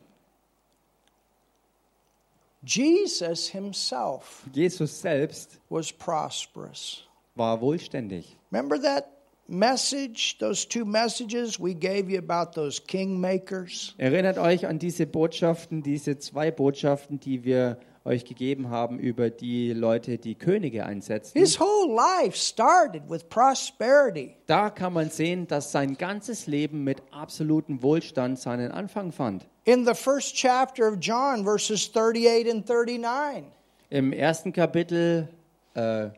Jesus himself Jesus selbst was prosperous. war wohlständig. Remember that message, those two messages we gave you about those kingmakers? Erinnert euch an diese Botschaften, diese zwei Botschaften, die wir euch gegeben haben über die Leute, die Könige einsetzen. His whole life started with prosperity. Da kann man sehen, dass sein ganzes Leben mit absolutem Wohlstand seinen Anfang fand. In the first chapter of John, verses 38 and 39. Im ersten Kapitel, äh,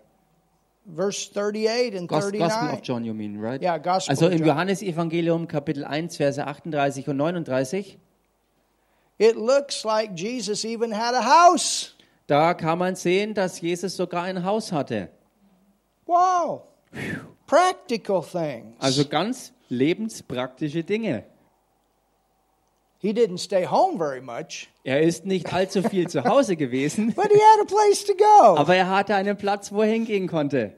Verse 38 and Gos Gospel of 39. John, you mean, right? Ja, Gospel also im. Johannesevangelium Kapitel 1, Verse 38 und 39, It looks like Jesus even had a house. da kann man sehen, dass Jesus sogar ein Haus hatte. Wow. Practical things. Also ganz lebenspraktische Dinge. he didn't stay home very much, Er ist nicht allzu viel zu Hause gewesen, but he had a place to go. aber er hatte einen Platz, wo er hingehen konnte.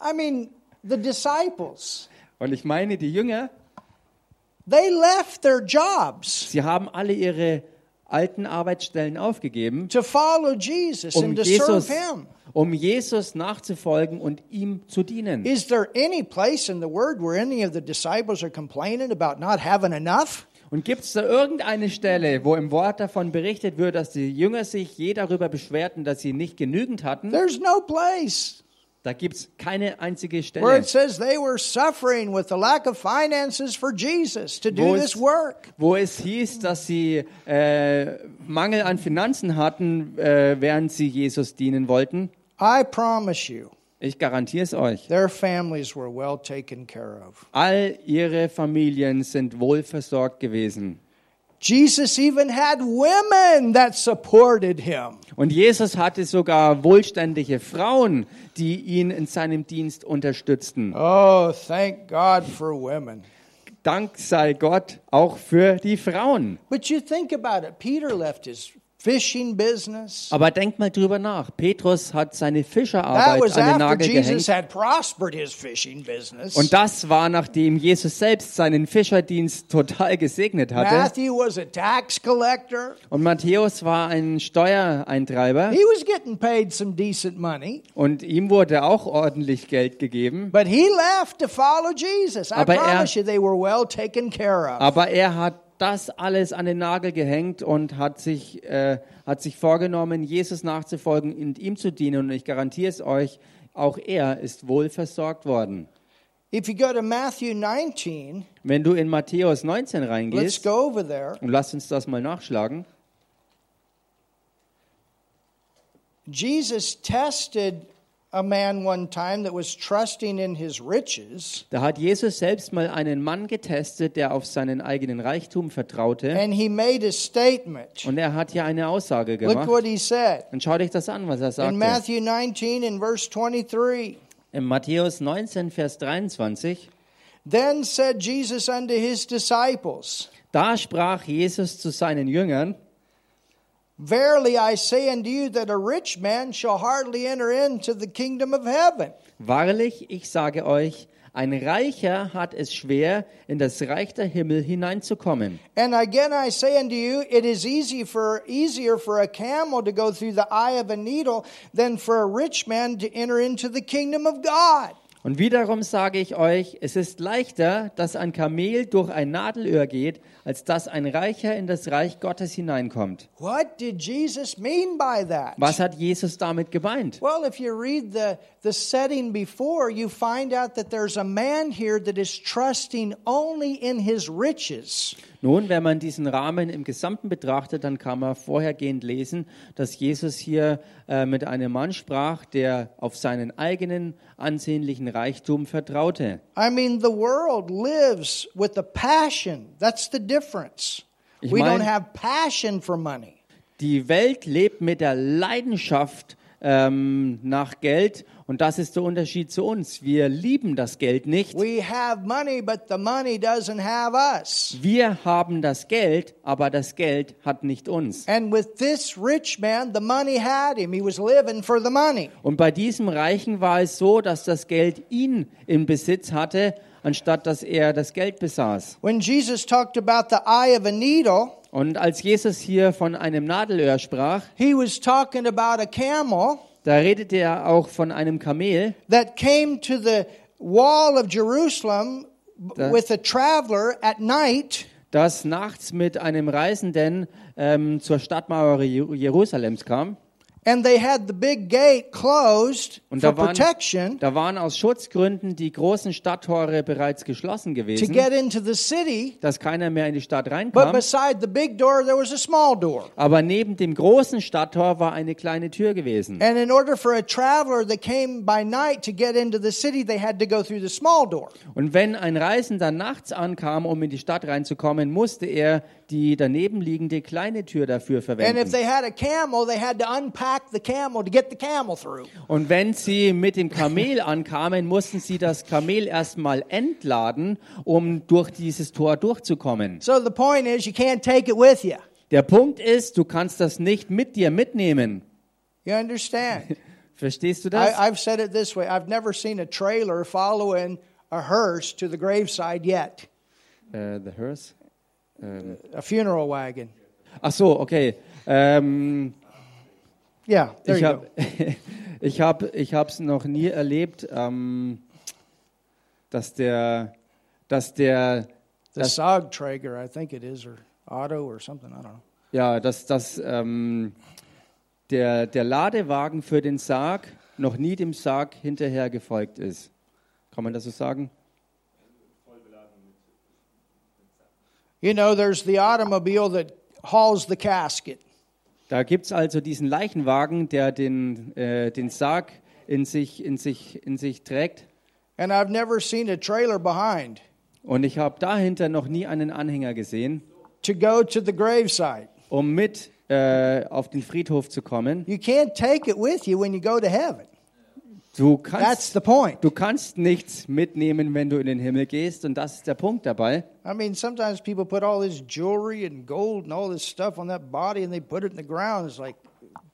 I mean, the disciples, Und ich meine, die Jünger, they left their jobs sie haben alle ihre alten Arbeitsstellen aufgegeben, to follow Jesus um and to Jesus, serve him. um Jesus nachzufolgen und ihm zu dienen. Is there any place in the Word where any of the disciples are complaining about not having enough? Und gibt es da irgendeine Stelle, wo im Wort davon berichtet wird, dass die Jünger sich je darüber beschwerten, dass sie nicht genügend hatten? There's no place Da gibt es keine einzige where Stelle, it says they were suffering with the lack of finances for Jesus to do Wo this es- work. wo es hieß, dass sie äh, Mangel an Finanzen hatten, äh, während sie Jesus dienen wollten. I promise you, Ich garantiere es euch. their families were well taken care of. All ihre Familien sind wohlversorgt gewesen. Jesus even had women that supported him. Und Jesus hatte sogar wohlständige Frauen, die ihn in seinem Dienst unterstützten. Oh, thank God for women. Dank sei Gott auch für die Frauen. But you think about it. Peter left his fishing business. Aber denkt mal drüber nach. Petrus hat seine That Fischerarbeit was an den after Nagel Jesus gehängt. had prospered his fishing business. Und das war, nachdem Jesus selbst seinen Fischerdienst total gesegnet hatte. Matthew was a tax collector. Und Matthäus war ein Steuereintreiber. He was getting paid some decent money, Und ihm wurde auch ordentlich Geld gegeben. but he left to follow Jesus. I Aber er- promise you, they were well taken care of. Aber er hat das alles an den Nagel gehängt und hat sich, äh, hat sich vorgenommen, Jesus nachzufolgen und ihm zu dienen. Und ich garantiere es euch, auch er ist wohl versorgt worden. If you go to Matthew 19, Wenn du in Matthäus 19 let's reingehst, go over there. und lasst uns das mal nachschlagen. Jesus tested a man one time that was trusting in his riches, Da hat Jesus selbst mal einen Mann getestet, der auf seinen eigenen Reichtum vertraute. and he made a statement. Und er hat hier eine Aussage Look gemacht. what he said. Und schau dich das an, was er In sagte. Matthew 19, in verse 23. In Matthäus 19, Vers 23. Then said Jesus unto his disciples, Da sprach Jesus zu seinen Jüngern, Verily I say unto you that a rich man shall hardly enter into the kingdom of heaven. Wahrlich, ich sage euch, ein Reicher hat es schwer, in das Reich der Himmel hineinzukommen. And again I say unto you, it is easy for easier for a camel to go through the eye of a needle than for a rich man to enter into the kingdom of God. Und wiederum sage ich euch, es ist leichter, dass ein Kamel durch ein Nadelöhr geht, als dass ein Reicher in das Reich Gottes hineinkommt. What did Jesus mean by that? Was hat Jesus damit gemeint? Well, if you read the, the setting before, you find out that there's a man here that is trusting only in his riches. Nun, wenn man diesen Rahmen im Gesamten betrachtet, dann kann man vorhergehend lesen, dass Jesus hier äh, mit einem Mann sprach, der auf seinen eigenen ansehnlichen Reichtum vertraute. I mean, the world lives with a passion. That's the difference. Ich we mein- don't have passion for money. Die Welt lebt mit der Leidenschaft ähm, nach Geld und das ist der Unterschied zu uns. Wir lieben das Geld nicht. We have money, but the money doesn't have us. Wir haben das Geld, aber das Geld hat nicht uns. And with this rich man, the money had him. He was living for the money. Und bei diesem Reichen war es so, dass das Geld ihn im Besitz hatte, anstatt dass er das Geld besaß. When Jesus talked about the eye of a needle, Und als Jesus hier von einem Nadelöhr sprach, he was talking about a camel da redete er auch von einem Kamel, that came to the wall of Jerusalem with a traveler at night. das nachts mit einem Reisenden ähm, zur Stadtmauer Jer- Jerusalems kam. And they had the big gate closed Und for da waren, protection da waren aus Schutzgründen die großen Stadttore bereits geschlossen to gewesen, get into the city. dass keiner mehr in die Stadt But reinkam. beside the big door, there was a small door. Aber neben dem großen Stadttor war eine kleine Tür gewesen. And in order for a traveler that came by night to get into the city, they had to go through the small door. Und wenn ein Reisender nachts ankam, um in die Stadt reinzukommen, musste er die daneben liegende kleine Tür dafür verwenden. camel. Und wenn sie mit dem Kamel ankamen, mussten sie das Kamel erstmal entladen, um durch dieses Tor durchzukommen. So the point is, you can't take it with you. Der Punkt ist, du kannst das nicht mit dir mitnehmen. You understand? Verstehst du I, das? I've said it this way I've never seen a trailer following a hearse to the graveside yet, Äh, the hearse? Ähm, a funeral wagon. ach so, okay. Ähm, Yeah, there ich habe ich hab, ich hab's noch nie erlebt, ähm, dass der, dass der, The das- Sogtrager, I think it is, or Auto or something. I don't know. ja, dass, dass ähm, der, der Ladewagen für den Sarg noch nie dem Sarg hinterher gefolgt ist. Kann man das so sagen? You know, there's the automobile that hauls the casket. Da gibt's also diesen Leichenwagen, der den, äh, den Sarg in sich, in, sich, in sich trägt. And I've never seen a trailer behind Und ich habe dahinter noch nie einen Anhänger gesehen, to go to the gravesite. um mit äh, auf den Friedhof zu kommen. You can't take it with you when you go to heaven. Du That's kannst, the point. du kannst nichts mitnehmen, wenn du in den Himmel gehst. Und das ist der Punkt dabei. I mean, sometimes people put all this jewelry and gold and all this stuff on that body and they put it in the ground. It's like,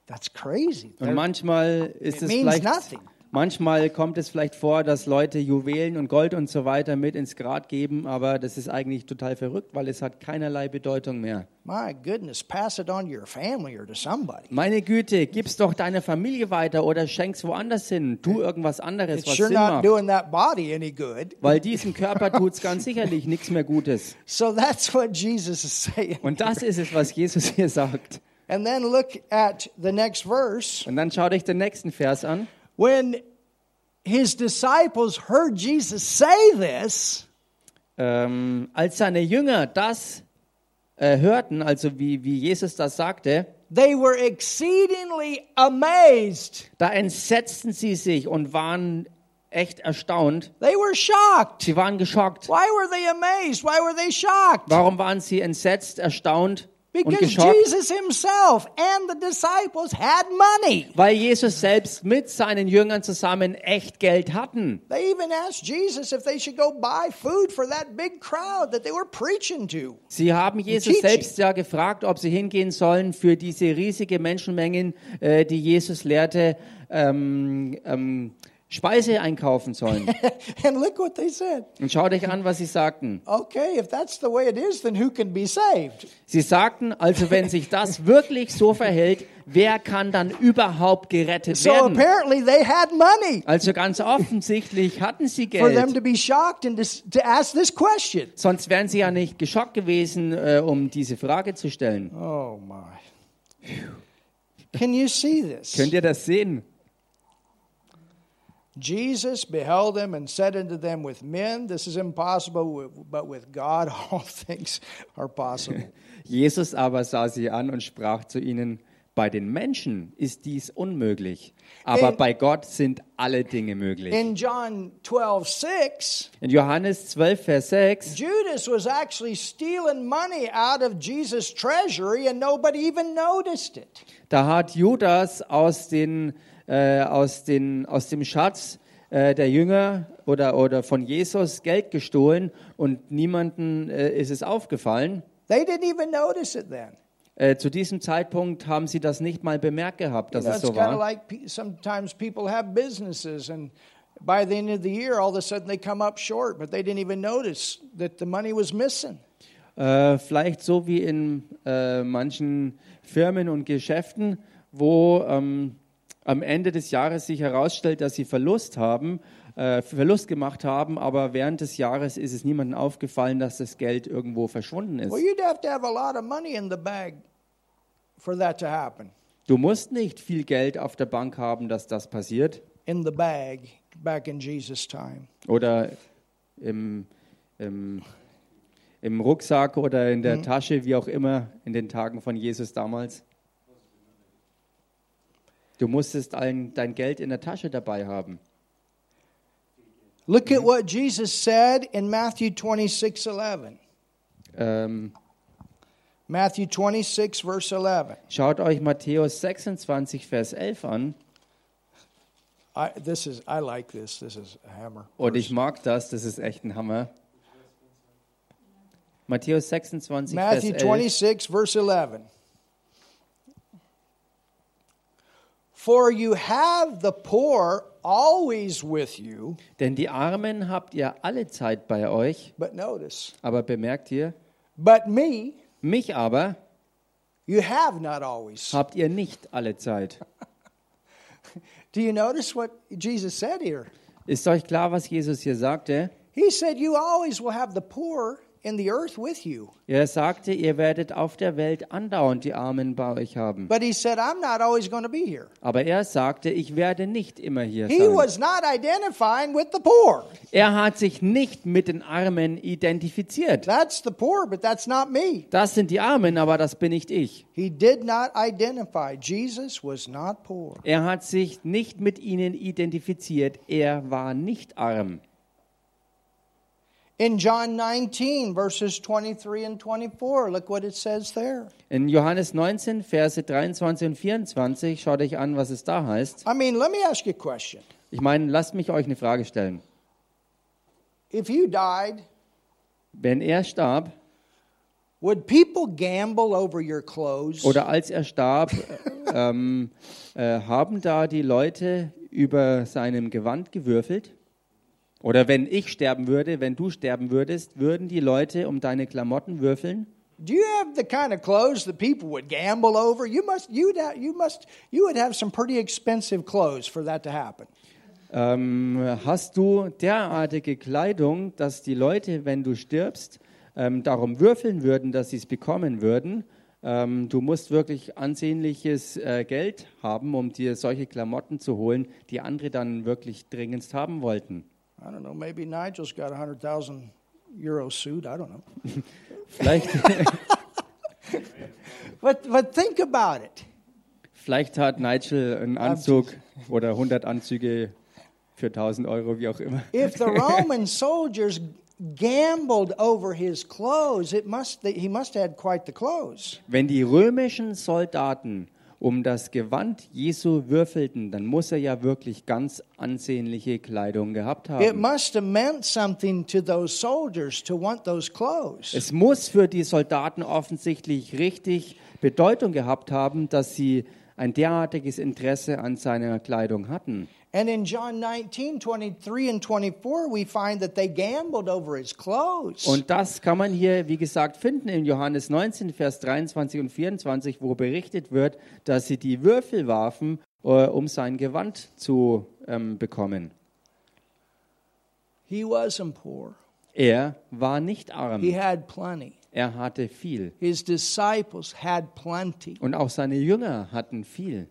that's crazy. Und manchmal ist It es means vielleicht, nothing. Manchmal kommt es vielleicht vor, dass Leute Juwelen und Gold und so weiter mit ins Grab geben, aber das ist eigentlich total verrückt, weil es hat keinerlei Bedeutung mehr. My goodness, pass it on to your family or to somebody. Meine Güte, gib's doch deiner Familie weiter oder schenk's woanders hin. Tu irgendwas anderes, It's was sure Sinn macht. doing that body any good. Weil diesem Körper tut's ganz sicherlich nichts mehr Gutes. So that's what Jesus is saying. Und das ist es, was Jesus hier sagt. And then look at the next verse. Und dann schau dich den nächsten Vers an. When his disciples heard Jesus say this, Ähm, als seine Jünger das äh, hörten, also wie, wie Jesus das sagte, they were exceedingly amazed. da entsetzten sie sich und waren echt erstaunt. They were shocked. Sie waren geschockt. Why were they amazed? Why were they shocked? Warum waren sie entsetzt, erstaunt und Because geschockt? Jesus himself and the disciples had money. Weil Jesus selbst mit seinen Jüngern zusammen echt Geld hatten. They even asked Jesus if they should go buy food for that big crowd that they were preaching to. Sie haben Jesus selbst ja gefragt, ob sie hingehen sollen für diese riesige Menschenmengen, äh, die Jesus lehrte, ähm, ähm, Speise einkaufen sollen. and look what they said. Und schau dich an, was sie sagten. Okay, if that's the way it is, then who can be saved? Sie sagten, also wenn sich das wirklich so verhält, wer kann dann überhaupt gerettet So werden? apparently they had money Also ganz offensichtlich hatten sie for them Geld. to be shocked and to ask this question. Sonst wären sie ja nicht geschockt gewesen, äh, um diese Frage zu stellen. Oh my. Can you see this? Könnt ihr das sehen? Jesus beheld them and said unto them, With men this is impossible, but with God all things are possible. Jesus aber sah sie an und sprach zu ihnen, bei den Menschen ist dies unmöglich, aber In- bei Gott sind alle Dinge möglich. In John 12, 6, In Johannes 12, Vers 6 Judas was actually stealing money out of Jesus' treasury and nobody even noticed it. Da hat Judas aus, den, äh, aus, den, aus dem Schatz äh, der Jünger oder, oder von Jesus Geld gestohlen und niemanden äh, ist es aufgefallen. They didn't even notice it then. Äh, zu diesem Zeitpunkt haben sie das nicht mal bemerkt gehabt, dass You know, es so war. like pe- sometimes people have businesses and by the end of the year, all of a sudden they come up short, but they didn't even notice that the money was missing. Äh, vielleicht so wie in äh, manchen Firmen und Geschäften, wo ähm, am Ende des Jahres sich herausstellt, dass sie Verlust haben, äh, Verlust gemacht haben, aber während des Jahres ist es niemandem aufgefallen, dass das Geld irgendwo verschwunden ist. Well, you'd have to have a lot of money in the bag for that to happen. Du musst nicht viel Geld auf der Bank haben, dass das passiert. In the bag back in Jesus' time. Oder im, im, im Rucksack oder in der Tasche, wie auch immer, in den Tagen von Jesus damals. Du musstest ein, dein Geld in der Tasche dabei haben. Look at what Jesus said in Matthew 26 11. Ähm, Matthew 26, verse 11. schaut euch Matthäus 26, Vers 11 an. I, this is, I like this. This is a hammer. Und ich mag das, das ist echt ein Hammer. Matthäus 26, Vers Matthew 11. 26, verse 11. For you have the poor always with you, Denn die Armen habt ihr alle Zeit bei euch. but notice, Aber bemerkt ihr, but me mich aber you have not always. habt ihr nicht alle Zeit. Do you notice what Jesus said here? Ist euch klar, was Jesus hier sagte? He said, You always will have the poor in the earth with you. Er sagte, ihr werdet auf der Welt andauernd die Armen bei euch haben. But he said, I'm not always going to be here. Aber er sagte, ich werde nicht immer hier He sein. was not identifying with the poor. Er hat sich nicht mit den Armen identifiziert. That's the poor, but that's not me. Das sind die Armen, aber das bin nicht ich. He did not identify. Jesus was not poor. Er hat sich nicht mit ihnen identifiziert. Er war nicht arm. In John 19, verses 23 and 24, look what it says there. In Johannes 19, Verse 23 und 24, schaut euch an, was es da heißt. I mean, let me ask you a question. Ich meine, lasst mich euch eine Frage stellen. If you died, Wenn er starb would people gamble over your clothes? oder als er starb, ähm, äh, haben da die Leute über seinem Gewand gewürfelt? Oder wenn ich sterben würde, wenn du sterben würdest, würden die Leute um deine Klamotten würfeln? Do you have the kind of clothes that people would gamble over? You must, you'd have, you must, you would have some pretty expensive clothes for that to happen. Ähm, hast du derartige Kleidung, dass die Leute, wenn du stirbst, ähm, darum würfeln würden, dass sie es bekommen würden? Ähm, du musst wirklich ansehnliches äh, Geld haben, um dir solche Klamotten zu holen, die andere dann wirklich dringendst haben wollten. I don't know. Maybe Nigel's got a hundred thousand euro suit. I don't know. Vielleicht, But but think about it. vielleicht hat Nigel einen um, Anzug oder 100 Anzüge für 1000 Euro, wie auch immer. If the Roman soldiers gambled over his clothes, it must he must have had quite the clothes. Wenn die römischen Soldaten um das Gewand Jesu würfelten, dann muss er ja wirklich ganz ansehnliche Kleidung gehabt It haben. must have meant something to those soldiers to want those clothes. Es muss für die Soldaten offensichtlich richtig Bedeutung gehabt haben, dass sie ein derartiges Interesse an seiner Kleidung hatten. And in John 19, 23 and 24, we find that they gambled over his clothes. Und das kann man hier, wie gesagt, finden in Johannes 19, Vers 23 und 24, wo berichtet wird, dass sie die Würfel warfen, äh, um sein Gewand zu ähm, bekommen. he wasn't poor. Er war nicht He arm, had plenty. er hatte viel. His disciples had plenty. Und auch seine Jünger hatten viel.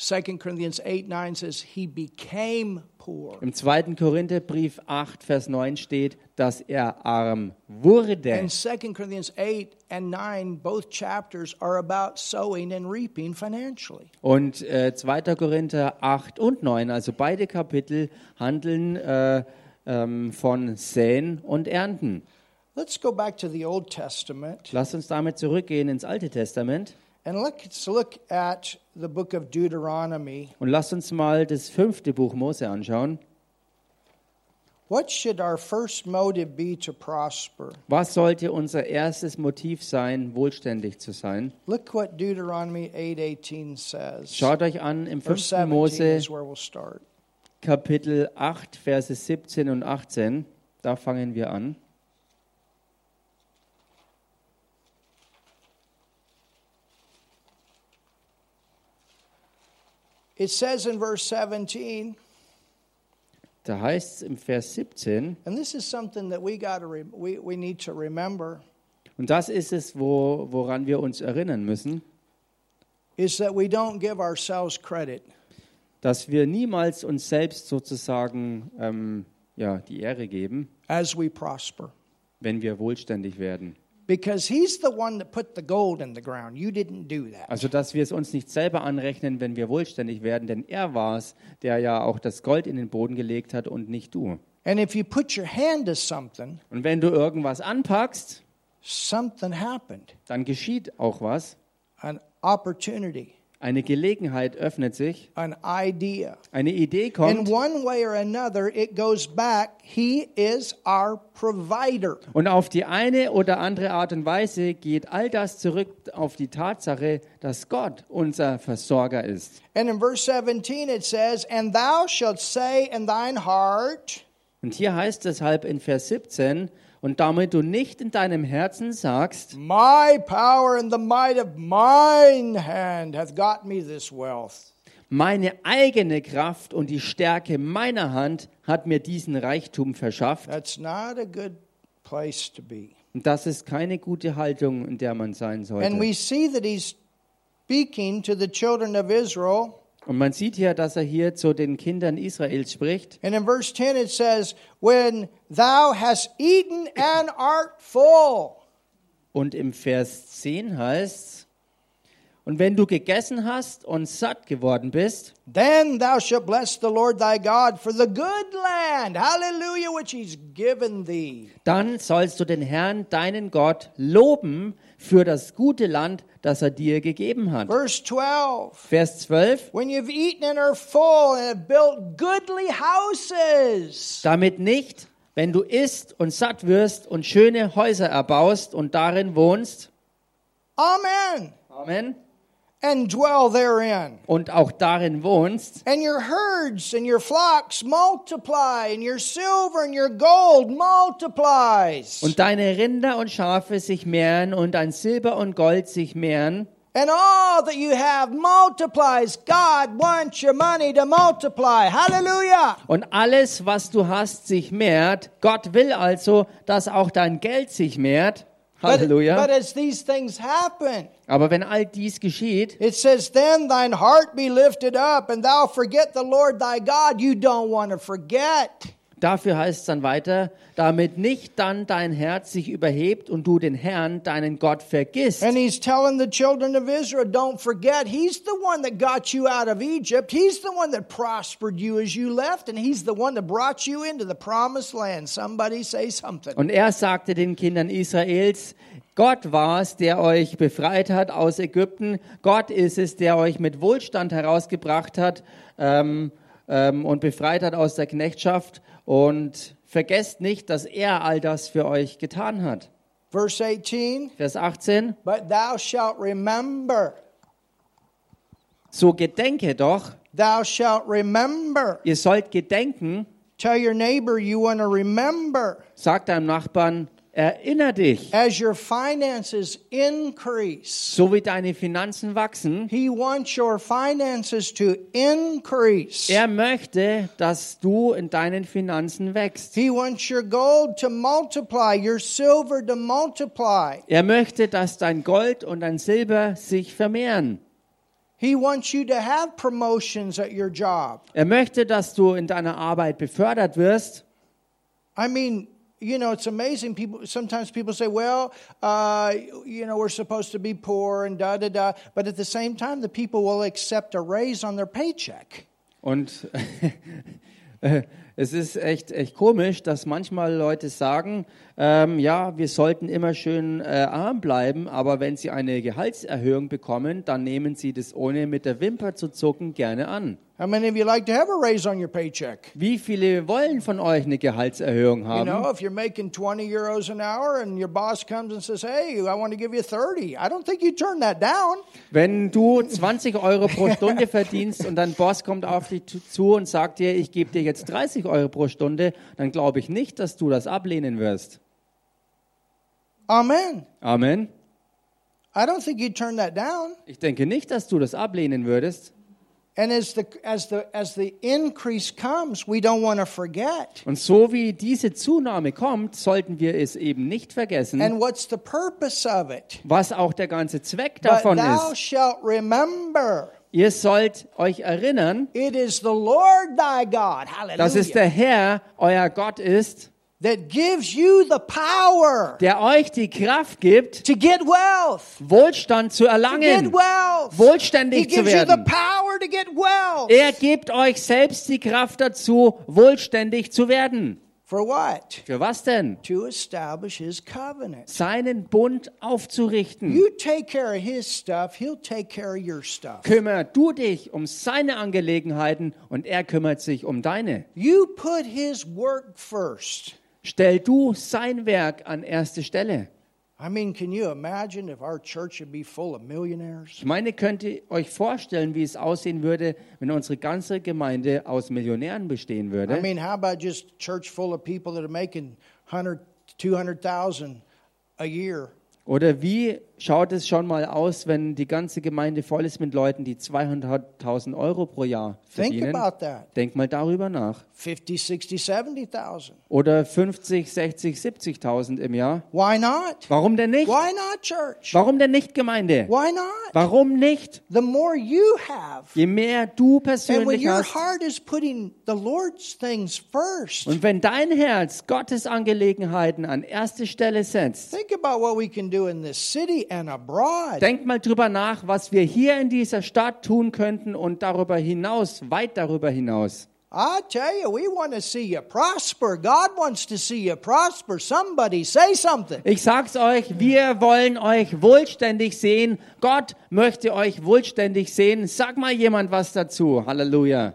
2 Corinthians 8 9 says, He became poor. Im 2. Korintherbrief 8, Vers 9 steht, dass er arm wurde. And 2 Corinthians 8 and 9, both chapters are about sowing and reaping financially. Und äh, 2. Korinther 8 und 9, also beide Kapitel, handeln äh, ähm, von Säen und Ernten. Let's go back to the Old Testament Lasst uns damit zurückgehen ins Alte Testament and let's look at the book of Deuteronomy. und lasst uns mal das fünfte Buch Mose anschauen. What should our first motive be to prosper? Was sollte unser erstes Motiv sein, wohlständig zu sein? Look what Deuteronomy 8:18 says. Schaut euch an im Verse 5. 17 Mose. Kapitel 8, Verse 17 und 18. Da fangen wir an. It says in verse 17, Da heißt es im Vers 17, and this is something that we got to we, we need to remember und das ist es, wo, woran wir uns erinnern müssen, is that we don't give ourselves credit. dass wir niemals uns selbst sozusagen ähm, ja, die Ehre geben, as we prosper. wenn wir wohlständig werden. Because he's the one that put the gold in the ground. You didn't do that. Also, dass wir es uns nicht selber anrechnen, wenn wir wohlständig werden, denn er war es, der ja auch das Gold in den Boden gelegt hat und nicht du. And if you put your hand to something, Und wenn du irgendwas anpackst, something happened. dann geschieht auch was. An opportunity, Eine Gelegenheit öffnet sich, an idea. eine Idee In kommt one way or another, it goes back. He is our provider. und auf die eine oder andere Art und Weise geht all das zurück auf die Tatsache, dass Gott unser Versorger ist. And in verse 17 it says, And thou shalt say in thine heart, Und hier heißt es deshalb in Vers 17, und damit du nicht in deinem Herzen sagst, My power and the might of mine hand hath got me this wealth. meine eigene Kraft und die Stärke meiner Hand hat mir diesen Reichtum verschafft. That's not a good place to be. Und das ist keine gute Haltung, in der man sein And sollte. we see that he's speaking to the children of Israel. Und man sieht hier, dass er hier zu den Kindern Israels spricht. And in verse 10 it says, When thou hast eaten and art full. Und im Vers 10 heißt und wenn du gegessen hast und satt geworden bist, Then thou shalt bless the Lord thy God for the good land, hallelujah, which he's given thee. dann sollst du den Herrn, deinen Gott, loben für das gute Land, das er dir gegeben hat. Verse 12. Vers 12, When you've eaten and are full and have built goodly houses. damit nicht, wenn du isst und satt wirst und schöne Häuser erbaust und darin wohnst, Amen. Amen, And dwell therein. und auch darin wohnst, And your herds and your flocks multiply, and your silver and your gold multiplies. und deine Rinder und Schafe sich mehren und dein Silber und Gold sich mehren, And all that you have multiplies. God wants your money to multiply. Hallelujah. und alles, was du hast, sich mehrt. Gott will also, dass auch dein Geld sich mehrt. But, Halleluja. but as these things happen, Aber wenn all dies geschieht, it says, Then thine heart be lifted up, and thou forget the Lord thy God. You don't want to forget. Dafür heißt es dann weiter, damit nicht dann dein Herz sich überhebt und du den Herrn, deinen Gott, vergisst. And he's telling the children of Israel, Don't forget, he's the one that got you out of Egypt. He's the one that prospered you as you left, and he's the one that brought you into the promised land. Somebody say something. Und er sagte den Kindern Israels, Gott war es, der euch befreit hat aus Ägypten. Gott ist es, der euch mit Wohlstand herausgebracht hat ähm, ähm, und befreit hat aus der Knechtschaft. Und vergesst nicht, dass er all das für euch getan hat. Verse 18 Vers 18. But thou shalt remember, So gedenke doch, thou shalt remember. ihr sollt gedenken, Tell your neighbor you want to remember sagt deinem Nachbarn, erinner dich, as your finances increase. so wie deine Finanzen wachsen. He wants your finances to increase. Er möchte, dass du in deinen Finanzen wächst. He wants your gold to multiply, your silver to multiply. Er möchte, dass dein Gold und dein Silber sich vermehren. He wants you to have promotions at your job. Er möchte, dass du in deiner Arbeit befördert wirst. I mean, you know, it's amazing. People sometimes people say, "Well, uh, you know, we're supposed to be poor and da da da," but at the same time, the people will accept a raise on their paycheck. Und äh, es ist echt, echt komisch, dass manchmal Leute sagen, ähm, ja, wir sollten immer schön äh, arm bleiben, aber wenn sie eine Gehaltserhöhung bekommen, dann nehmen sie das ohne mit der Wimper zu zucken gerne an. How many of you like to have a raise on your paycheck? Wie viele wollen von euch eine Gehaltserhöhung You haben? know, if you're making 20 euros an hour and your boss comes and says, "Hey, I want to give you 30," I don't think you turn that down. Wenn du 20 Euro pro Stunde verdienst und dein Boss kommt auf dich zu- zu und sagt dir, ich gebe dir jetzt 30 Euro pro Stunde, dann glaube ich nicht, dass du das ablehnen wirst. Amen. Amen. I don't think you turn that down. Ich denke nicht, dass du das ablehnen würdest. And as the as the as the increase comes, we don't want to forget. Und so wie diese Zunahme kommt, sollten wir es eben nicht vergessen, And what's the purpose of it? was auch der ganze Zweck But davon thou ist. shalt remember Ihr sollt euch erinnern, it is the Lord thy God, dass es der Herr, euer Gott ist, that gives you the power der euch die Kraft gibt, to get wealth. Wohlstand zu To get erlangen. wealth. He wohlständig zu gives you the werden. power to get wealth. Er gibt euch selbst die Kraft dazu, wohlständig zu werden. For what? Für was denn? To establish his covenant. Seinen Bund aufzurichten. You take care of his stuff, he'll take care of your stuff. Kümmer du dich um seine Angelegenheiten und er kümmert sich um deine. You put his work first. Stell du sein Werk an erste Stelle. I mean, can you imagine if our church would be full of millionaires? Ich meine, könnt ihr euch vorstellen, wie es aussehen würde, wenn unsere ganze Gemeinde aus Millionären bestehen I würde? mean, how about just a church full of people that are making 100, 200,000 a year? Oder wie schaut es schon mal aus, wenn die ganze Gemeinde voll ist mit Leuten, die 200.000 Euro pro Jahr Think verdienen? about that. Denk mal darüber nach. 50, 60, 70,000. Oder 50, 60, 70.000 im Jahr. Why not? Warum denn nicht? Why not, church? Warum denn nicht Gemeinde? Why not? Warum nicht? The more you have, Je mehr du and when persönlich your hast heart is putting the Lord's things first, und wenn dein Herz Gottes Angelegenheiten an erste Stelle setzt, think about what we can do in this city and abroad. denk mal drüber nach, was wir hier in dieser Stadt tun könnten und darüber hinaus, weit darüber hinaus. I tell you, we want to see you prosper. God wants to see you prosper. Somebody say something. Ich sag's euch, wir wollen euch wohlständig sehen. Gott möchte euch wohlständig sehen. Sag mal jemand was dazu. Halleluja.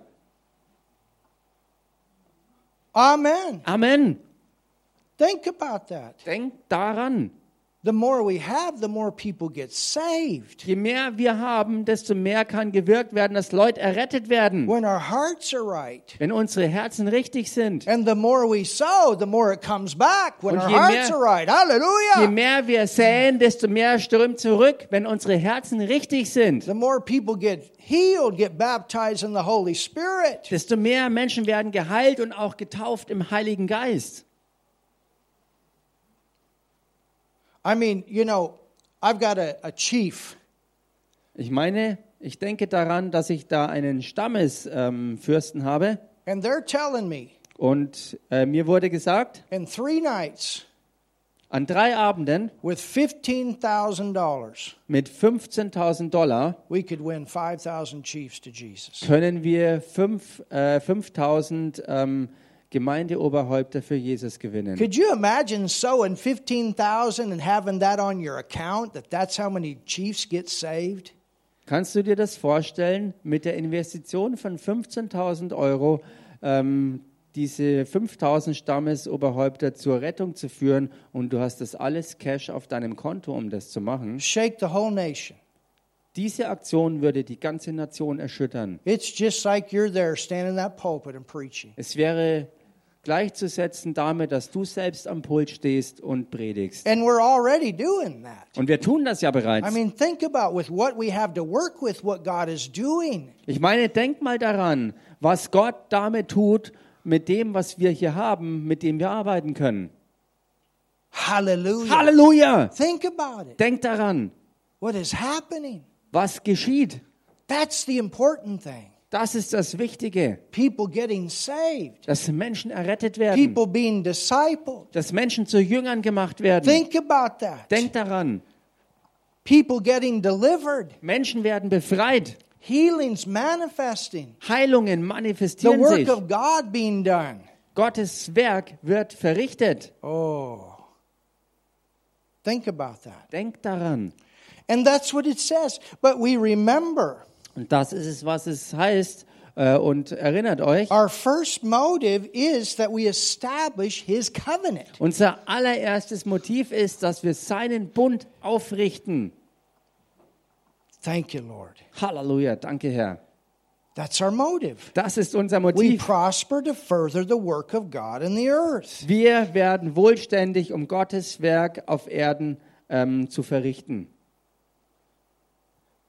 Amen. Amen. Think about that. Denk daran. The more we have, the more people get saved. Je mehr wir haben, desto mehr kann gewirkt werden, dass Leute errettet werden. When our hearts are right. Wenn unsere Herzen richtig sind. And the more we sow, the more it comes back when our je hearts mehr- are right. Je Hallelujah. mehr wir säen, desto mehr strömt zurück, wenn unsere Herzen richtig sind. The more people get healed, get baptized in the Holy Spirit. Desto mehr Menschen werden geheilt und auch getauft im Heiligen Geist. I mean, you know, I've got a, a chief. Ich meine, ich denke daran, dass ich da einen Stammesfürsten ähm, habe. And they're telling me Und äh, mir wurde gesagt, in three nights an drei Abenden with $15,000, mit 15.000 Dollar we could win 5,000 chiefs to Jesus. können wir fünf, äh, 5.000 ähm, Gemeindeoberhäupter für Jesus gewinnen. Could you imagine sowing 15,000 and having that on your account that that's how many chiefs get saved? Kannst du dir das vorstellen, mit der Investition von 15.000 Euro ähm, diese 5.000 Stammesoberhäupter zur Rettung zu führen und du hast das alles Cash auf deinem Konto, um das zu machen? Shake the whole nation. Diese Aktion würde die ganze Nation erschüttern. It's just like you're there standing in that pulpit and preaching. Es wäre gleichzusetzen damit, dass du selbst am Pult stehst und predigst. And we're already doing that. Und wir tun das ja bereits. I mean, think about with what we have to work with, what God is doing. Ich meine, denk mal daran, was Gott damit tut, mit dem, was wir hier haben, mit dem wir arbeiten können. Hallelujah. Halleluja! Think about it. Denk daran, What is happening? was geschieht. That's the important thing. Das ist das Wichtige, People getting saved, dass Menschen errettet werden, people being discipled. dass Menschen zu Jüngern gemacht werden. Think about that. Denkt daran, People getting delivered, Menschen werden befreit, healings manifesting, Heilungen the manifestieren work sich, of God being done. Gottes Werk wird verrichtet. Oh. Think about that. Denkt daran. And that's what it says. But we remember Und das ist es, was es heißt. Äh, Und erinnert euch, our first motive is that we establish his covenant. unser allererstes Motiv ist, dass wir seinen Bund aufrichten. Thank you, Lord. Halleluja, danke Herr. That's our motive. Das ist unser We Motiv. prosper to further the work of God in the earth. Wir werden wohlständig, um Gottes Werk auf Erden ähm, zu verrichten.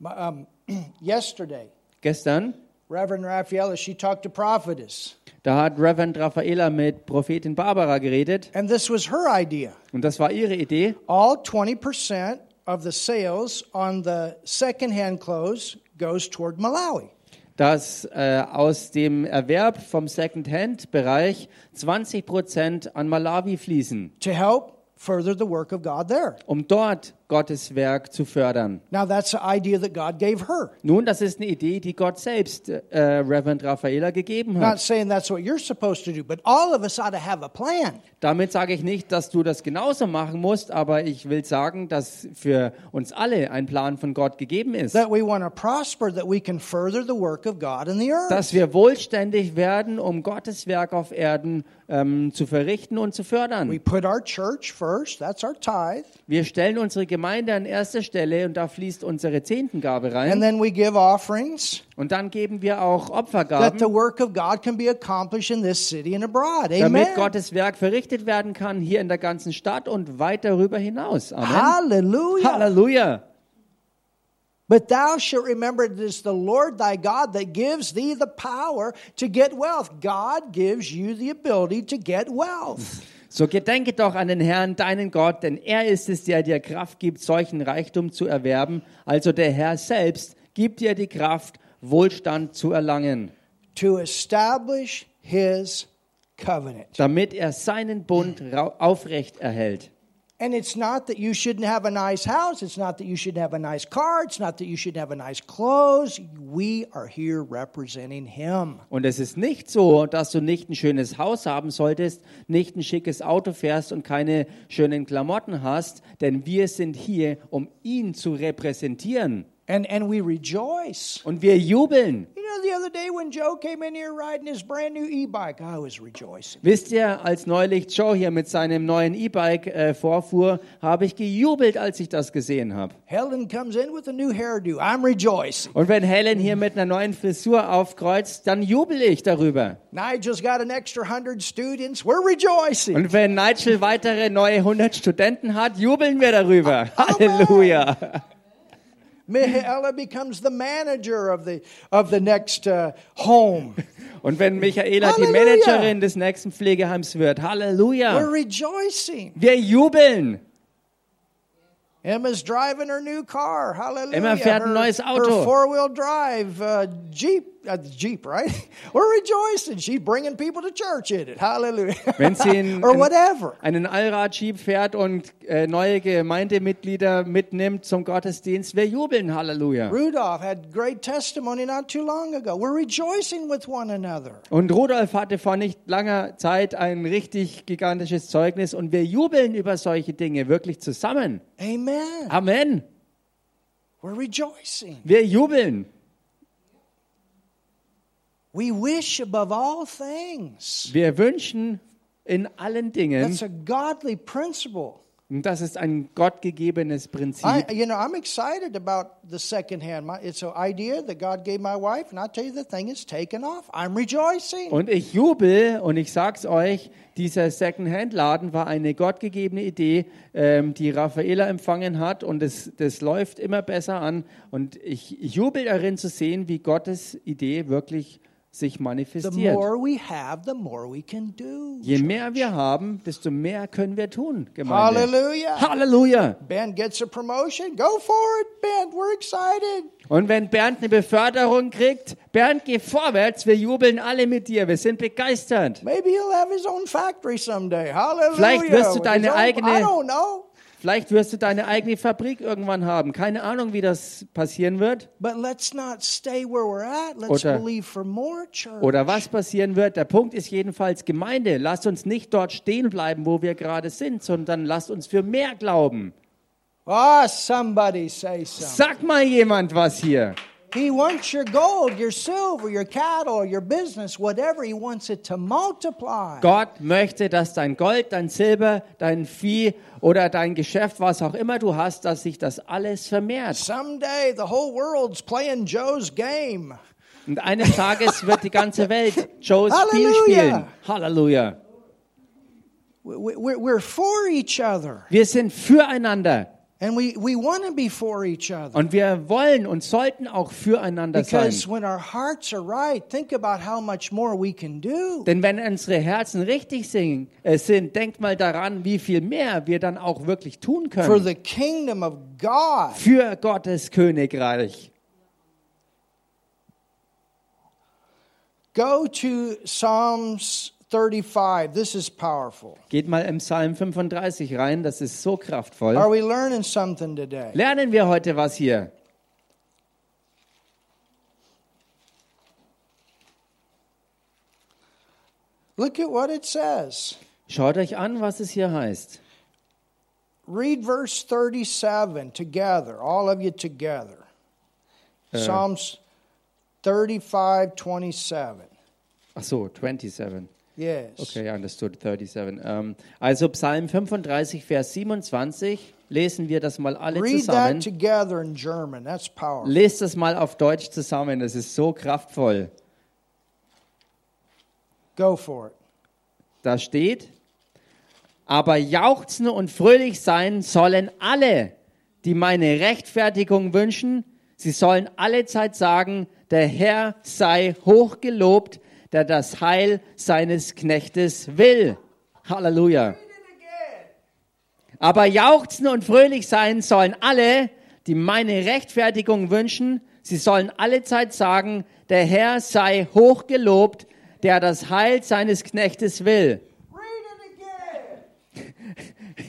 Um, yesterday, Gestern, Reverend Raffaella, she talked to prophetess, da hat Reverend Raffaela mit Prophetin Barbara geredet and this was her idea. und das war ihre Idee. All 20% of the sales on the secondhand clothes goes toward Malawi. dass äh, aus dem Erwerb vom Second-Hand-Bereich 20 Prozent an Malawi fließen, to help further the work of God there. um dort Gottes Werk zu fördern. Now, that's the idea that God gave her. Nun, das ist eine Idee, die Gott selbst äh, Reverend Raffaela gegeben Not hat. saying that's what you're supposed to do, but all of us ought to have a plan. Damit sage ich nicht, dass du das genauso machen musst, aber ich will sagen, dass für uns alle ein Plan von Gott gegeben ist. That we want to prosper, that we can further the work of God in the earth. Dass wir wohlständig werden, um Gottes Werk auf Erden ähm, zu verrichten und zu We fördern. put our church first, that's our tithe. Wir stellen unsere Gemeinde an erster Stelle und da fließt unsere Zehntengabe And rein. then we give offerings Und dann geben wir auch Opfergaben, damit. Gottes Werk verrichtet werden kann hier in der ganzen Stadt und weit darüber hinaus. Amen. Hallelujah. Halleluja. But thou shalt remember it is the Lord thy God that gives thee the power to get wealth. God gives you the ability to get wealth. So gedenke doch an den Herrn, deinen Gott, denn er ist es, der dir Kraft gibt, solchen Reichtum zu erwerben. Also der Herr selbst gibt dir die Kraft, Wohlstand zu erlangen, to establish his covenant. damit er seinen Bund aufrecht erhält. And it's not that you shouldn't have a nice house, it's not that you should have a nice car, it's not that you should have a nice clothes. We are here representing him. Und es ist nicht so, dass du nicht ein schönes Haus haben solltest, nicht ein schickes Auto fährst und keine schönen Klamotten hast, denn wir sind hier, um ihn zu repräsentieren. And and we rejoice. Und wir jubeln. You know, the other day when Joe came in here riding his brand new e-bike, I was rejoicing. Wisst ihr, als neulich Joe hier mit seinem neuen E-Bike äh, vorfuhr, habe ich gejubelt, als ich das gesehen habe. Helen comes in with a new hairdo. I'm rejoicing. Und wenn Helen hier mit einer neuen Frisur aufkreuzt, dann jubel ich darüber. Nigel's got an extra hundred students. We're rejoicing. Und wenn Nigel weitere neue 100 Studenten hat, jubeln wir darüber. Halleluja. Michaela becomes the manager of the of the next uh, home. Und wenn Michaela die Halleluja. Managerin des nächsten Pflegeheims wird, We're Halleluja. rejoicing. Wir jubeln. Emma's driving her new car. Hallelujah. Emma fährt ein neues Auto. Her four-wheel drive uh, Jeep. Uh, Jeep, right? We're rejoicing. She's bringing people to church in it. Hallelujah. Wenn sie in, or whatever. einen Allrad-Jeep fährt und äh, neue Gemeindemitglieder mitnimmt zum Gottesdienst, wir jubeln. Halleluja. Rudolph had great testimony not too long ago. We're rejoicing with one another. Und Rudolf hatte vor nicht langer Zeit ein richtig gigantisches Zeugnis und wir jubeln über solche Dinge wirklich zusammen. Amen. Amen. We're rejoicing. Wir jubeln. We wish above all things. Wir wünschen in allen Dingen, That's a godly principle. und das ist ein gottgegebenes Prinzip, I, you know, I'm excited about the second hand. My, it's an idea that God gave my wife, and I tell you, the thing is taken off. I'm rejoicing. Und ich jubel und ich sag's euch, dieser Second-Hand-Laden war eine gottgegebene Idee, ähm, die Raffaela empfangen hat und das, das läuft immer besser an. Und ich, ich jubel darin zu sehen, wie Gottes Idee wirklich sich The manifestiert. more we have, the more we can do. Je mehr wir haben, desto mehr können wir tun, Gemeinde. Hallelujah. Halleluja! Ben gets a promotion. Go for it, Ben. We're excited. Und wenn Bernd eine Beförderung kriegt, Bernd, geh vorwärts, wir jubeln alle mit dir, wir sind begeistert. Maybe he'll have his own factory someday. Hallelujah. Vielleicht wirst du deine own- Vielleicht wirst du deine eigene Fabrik irgendwann haben. Keine Ahnung, wie das passieren wird But let's not stay where we're at. Let's Oder- believe for more, church. oder was passieren wird. Der Punkt ist jedenfalls Gemeinde. Lasst uns nicht dort stehen bleiben, wo wir gerade sind, sondern lasst uns für mehr glauben. Ah, somebody say something. Sag mal jemand was hier. He wants your gold, your silver, your cattle, your business, whatever. He wants it to multiply. Gott möchte, dass dein Gold, dein Silber, dein Vieh oder dein Geschäft, was auch immer du hast, dass sich das alles vermehrt. Someday the whole world's playing Joe's game. Und eines Tages wird die ganze Welt Joes Spiel spielen. Halleluja. We- we- We're we're for each other. Wir sind füreinander And we, we want to be for each other. und wir wollen und sollten auch füreinander sein. Because when our hearts are right, think about how much more we can do. Denn wenn unsere Herzen richtig äh, sind, denkt mal daran, wie viel mehr wir dann auch wirklich tun For können the kingdom of God. für Gottes Königreich. Go to Psalms 35. This is powerful. Geht mal im Psalm 35 rein, das ist so kraftvoll. Are we learning something today? Lernen wir heute was hier. Look at what it says. Schaut euch an, was es hier heißt. Read verse 37 together, all of you together. Psalms 35, 27. Ach so, 27. Yes. Okay, understood, 37. Ähm, also Psalm 35, Vers 27. Lesen wir das mal alle Read zusammen. that together in German. That's powerful. Lest das mal auf Deutsch zusammen, das ist so kraftvoll. Go for it. Da steht, aber jauchzen und fröhlich sein sollen alle, die meine Rechtfertigung wünschen. Sie sollen allezeit sagen, der Herr sei hochgelobt, der das Heil seines Knechtes will. Halleluja. Aber jauchzen und fröhlich sein sollen alle, die meine Rechtfertigung wünschen. Sie sollen allezeit sagen, der Herr sei hochgelobt, der das Heil seines Knechtes will.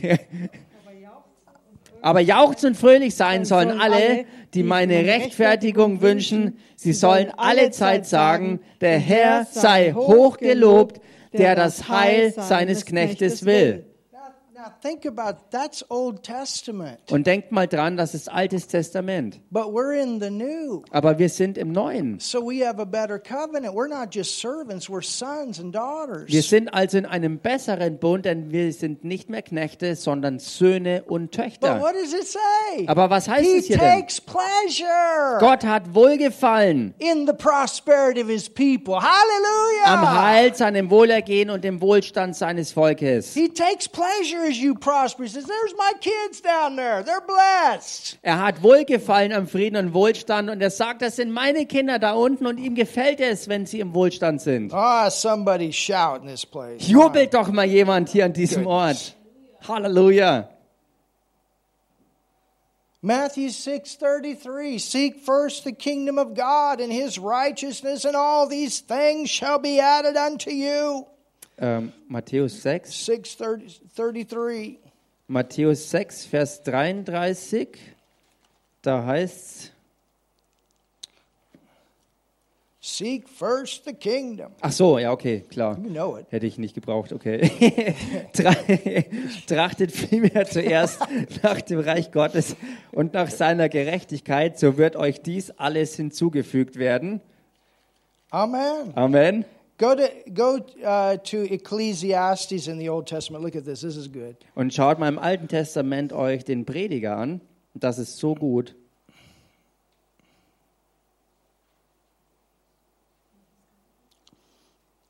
Aber jauchzen und fröhlich sein sollen alle, die meine Rechtfertigung wünschen. Sie sollen allezeit sagen, der Herr sei hochgelobt, der das Heil seines Knechtes will. Und denkt mal dran, das ist Altes Testament. but we're in the New. Aber wir sind im Neuen. So we have a better covenant. We're not just servants, we're sons and daughters. Wir sind also in einem besseren Bund, denn wir sind nicht mehr Knechte, sondern Söhne und but Töchter. what does it say? Aber was heißt he es hier denn? Gott hat Wohlgefallen in the prosperity of his people. Hallelujah. am Heil, seinem Wohlergehen und dem Wohlstand seines Volkes. He takes pleasure as you prosper. He says, There's my kids down there. They're blessed. Er hat Wohlgefallen am Frieden und Wohlstand und er sagt, das sind meine Kinder da unten und ihm gefällt es, wenn sie im Wohlstand sind. Ah, somebody shout in this place. Jubelt doch mal jemand hier an diesem Ort. Halleluja. Matthew 6:33 Seek first the kingdom of God and his righteousness and all these things shall be added unto you. Ähm, Matthäus 6, 6:33 Matthäus 6, Vers 33, da heißt Seek first the kingdom. ach so, ja, okay, klar. You know it. Hätte ich nicht gebraucht, okay. Tra- Trachtet vielmehr zuerst nach dem Reich Gottes und nach seiner Gerechtigkeit, so wird euch dies alles hinzugefügt werden. Amen. Amen. Go to go uh, to Ecclesiastes in the Old Testament. Look at this. This is good. Und schaut mal im Alten Testament euch den Prediger an. Das ist so gut.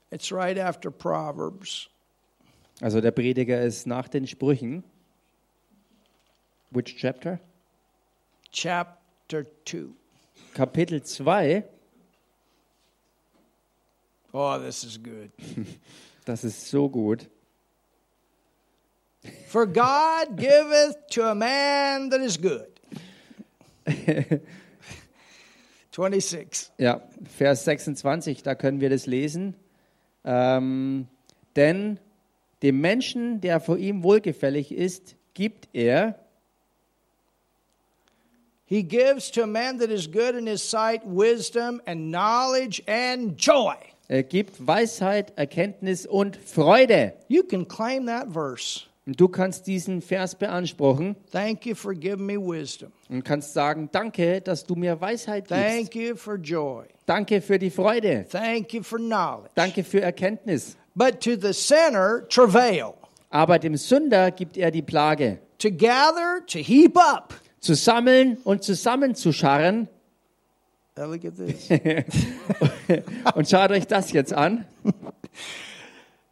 It's right after Proverbs. Also der Prediger ist nach den Sprüchen. Which chapter? chapter 2. Kapitel 2. Oh, this is good. Das ist so gut. For God giveth to a man that is good. 26. Ja, Vers 26, da können wir das lesen. Ähm, denn dem Menschen, der vor ihm wohlgefällig ist, gibt er, He gives to a man that is good in his sight wisdom and knowledge and joy. Er gibt Weisheit, Erkenntnis und Freude. You can claim that verse. Und du kannst diesen Vers beanspruchen Thank you for giving me wisdom. und kannst sagen, danke, dass du mir Weisheit gibst. Thank you for joy. Danke für die Freude. Thank you for knowledge. Danke für Erkenntnis. But to the sinner, travail. Aber dem Sünder gibt er die Plage. To gather, to heap up. Zu sammeln und zusammenzuscharren. Now look at this. Und schaut euch das jetzt an.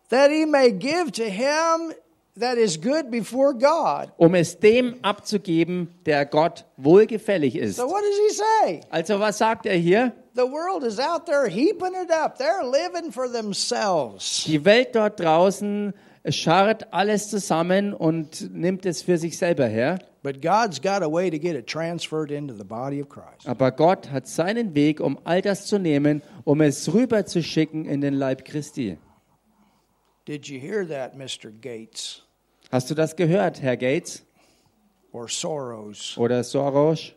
that he may give to him that is good before God. um es dem abzugeben, der Gott wohlgefällig ist. So what does he say? Also was sagt er hier? The world is out there heaping it up. They're living for themselves. Die Welt dort draußen scharrt alles zusammen und nimmt es für sich selber her. But God's got a way to get it transferred into the body of Christ. Aber Gott hat seinen Weg, um all das zu nehmen, um es rüberzuschicken in den Leib Christi. Did you hear that, Mr. Gates Hast du das gehört, Herr Gates or Soros oder Soros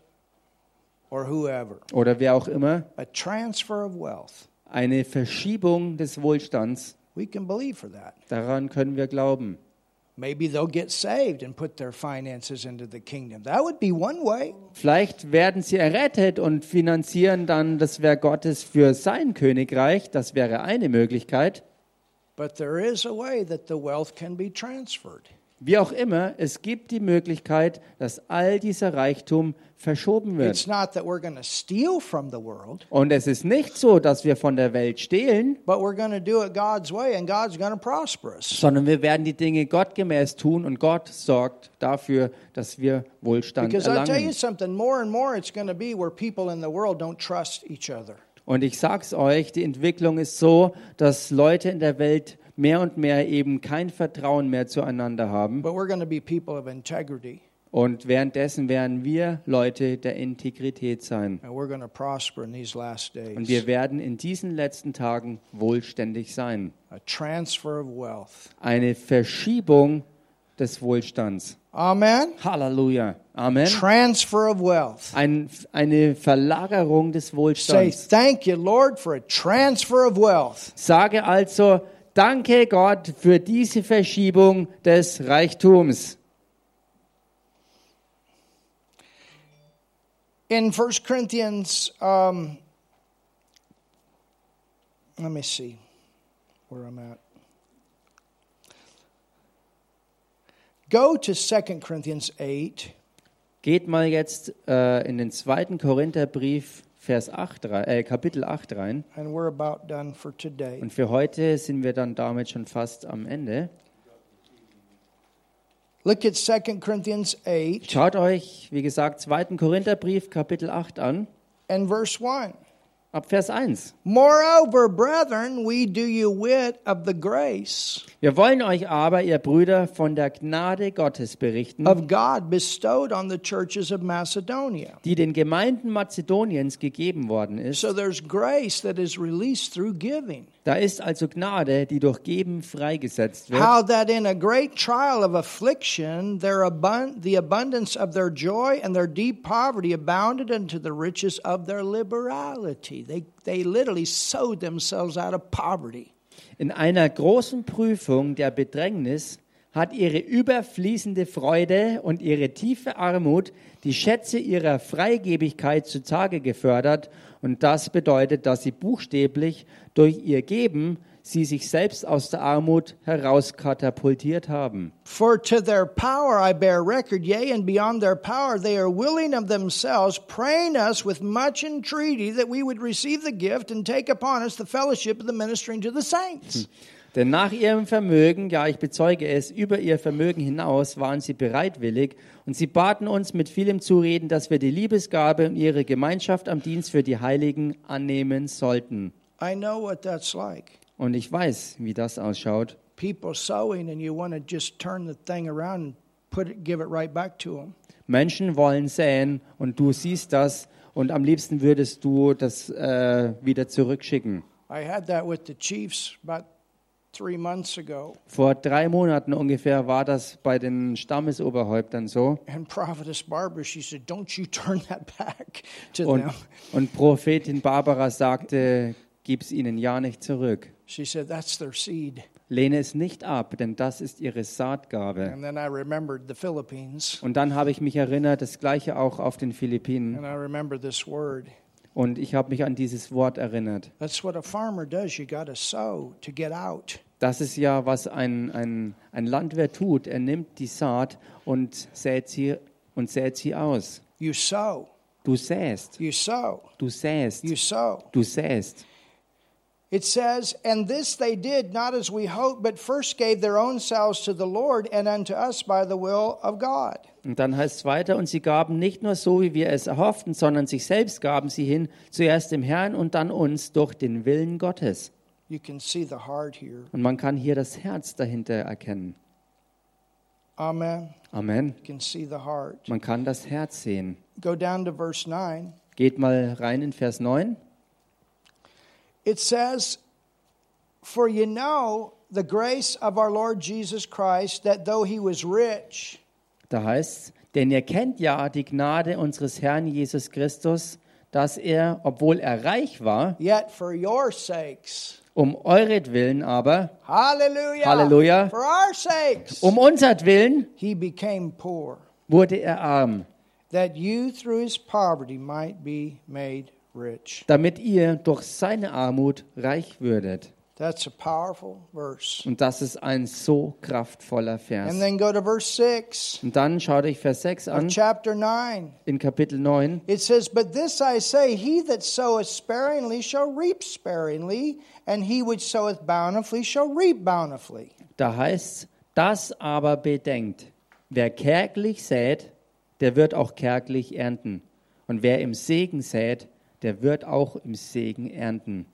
or whoever? oder wer auch immer? A transfer of wealth. Eine Verschiebung des Wohlstands. We can believe for that. Daran können wir glauben. Maybe they'll get saved and put their finances into the kingdom. That would be one way. Vielleicht werden sie errettet und finanzieren dann das Werk Gottes für sein Königreich. Das wäre eine Möglichkeit. But there is a way that the wealth can be transferred. Wie auch immer, es gibt die Möglichkeit, dass all dieser Reichtum verschoben wird. It's not that we're going to steal from the world, Und es ist nicht so, dass wir von der Welt stehlen, but we're going to do it God's way and God's going to prosper us. sondern wir werden die Dinge gottgemäß tun und Gott sorgt dafür, dass wir Wohlstand Because erlangen. more more. Und ich sag's euch, die Entwicklung ist so, dass Leute in der Welt mehr und mehr eben kein Vertrauen mehr zueinander haben. But we're going to be people of integrity Und währenddessen werden wir Leute der Integrität sein. and we're going to prosper in these last Und days. wir werden in diesen letzten Tagen wohlständig sein. A transfer of wealth. Eine Verschiebung des Wohlstands. Amen. Halleluja. Amen. Transfer of wealth. Ein, eine Verlagerung des Say Wohlstands. thank you, Lord, for a transfer of wealth. Sage also, danke Gott für diese Verschiebung des Reichtums. In 1 Corinthians, um, let me see where I'm at. Go to 2 Corinthians 8. Geht mal jetzt äh, in den zweiten Korintherbrief, Vers 8, rein- äh, Kapitel 8 rein. And we're about done for today. Und für heute sind wir dann damit schon fast am Ende. Look at 2 Corinthians 8 Schaut euch, wie gesagt, 2. Korintherbrief, Kapitel 8 an, and verse 1. ab Vers 1. Moreover, brethren, we do you wit of the grace Wir wollen euch aber, ihr Brüder, von der Gnade Gottes berichten, of God bestowed on the churches of Macedonia. die den Gemeinden Mazedoniens gegeben worden ist. So there's grace that is released through giving. Da ist also Gnade, die durch Geben freigesetzt wird. How that in a great trial of affliction, their abun- the abundance of their joy and their deep poverty abounded unto the riches of their liberality. They, they literally sowed themselves out of poverty. In einer großen Prüfung der Bedrängnis hat ihre überfließende Freude und ihre tiefe Armut die Schätze ihrer Freigebigkeit zutage gefördert. Und das bedeutet, dass sie buchstäblich durch ihr Geben sie sich selbst aus der Armut herauskatapultiert haben. For to their power I bear record, yea, and beyond their power they are willing of themselves, praying us with much entreaty that we would receive the gift and take upon us the fellowship of the ministering to the saints. Denn nach ihrem Vermögen, ja, ich bezeuge es, über ihr Vermögen hinaus waren sie bereitwillig und sie baten uns mit vielem Zureden, dass wir die Liebesgabe und ihre Gemeinschaft am Dienst für die Heiligen annehmen sollten. I know what that's like. Und ich weiß, wie das ausschaut. People sowing, and you want to just turn the thing around and put it, give it right back to them. Menschen wollen säen und du siehst das und am liebsten würdest du das äh, wieder zurückschicken. I had that with the Chiefs about three months ago, Vor drei Monaten ungefähr war das bei den Stammesoberhäuptern so. and Prophetess Barbara, she said, "Don't you turn that back to Und, them." und Prophetin Barbara sagte, gib's ihnen ja nicht zurück. She said, "That's their seed." Lehne es nicht ab, denn das ist ihre Saatgabe. And then I remembered the Philippines, Und dann habe ich mich erinnert, das gleiche auch auf den Philippinen. and I remember this word. Und ich habe mich an dieses Wort erinnert. That's what a farmer does. You got to sow to get out. Das ist ja, was ein, ein, ein Landwirt tut. Er nimmt die Saat und sät sie, und sät sie aus. You sow. Du säst, You sow. du säst, You sow. du säst. It says, And this they did not as we hoped, but first gave their own selves to the Lord and unto us by the will of God. Und dann heißt es weiter, und sie gaben nicht nur so, wie wir es erhofften, sondern sich selbst gaben sie hin, zuerst dem Herrn und dann uns durch den Willen Gottes. You can see the heart here. Und man kann hier das Herz dahinter erkennen. Amen. Amen. You can see the heart. Man kann das Herz sehen. Go down to verse 9. Geht mal rein in Vers 9. It says, For you know the grace of our Lord Jesus Christ, that though he was rich, Da heißt denn ihr kennt ja die Gnade unseres Herrn Jesus Christus, dass er, obwohl er reich war, yet for your sakes, um euretwillen aber, hallelujah, Hallelujah. for our sakes, um unsertwillen, he became poor, wurde er arm, that you through his poverty might be made rich. damit ihr durch seine Armut reich würdet. That's a powerful verse. Und das ist ein so kraftvoller Vers. And then go to verse 6 Und dann schaut euch Vers 6 of an, chapter 9. in Kapitel 9. It says, But this I say, he that soweth sparingly shall reap sparingly, and he which soweth bountifully shall reap bountifully. Da heißt das aber bedenkt, wer kärglich sät, der wird auch kärglich ernten. Und wer im Segen sät, der wird auch im Segen ernten.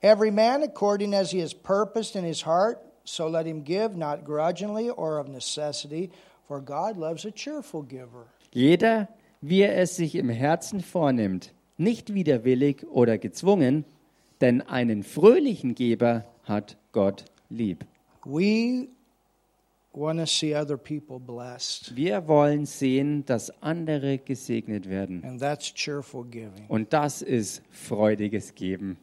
Every man according as he has purposed in his heart, so let him give, not grudgingly or of necessity, for God loves a cheerful giver. Jeder, wie er es sich im Herzen vornimmt, nicht widerwillig oder gezwungen, denn einen fröhlichen Geber hat Gott lieb. We want to see other people blessed, Wir wollen sehen, dass andere gesegnet werden. and that's cheerful giving. Und das ist freudiges Geben.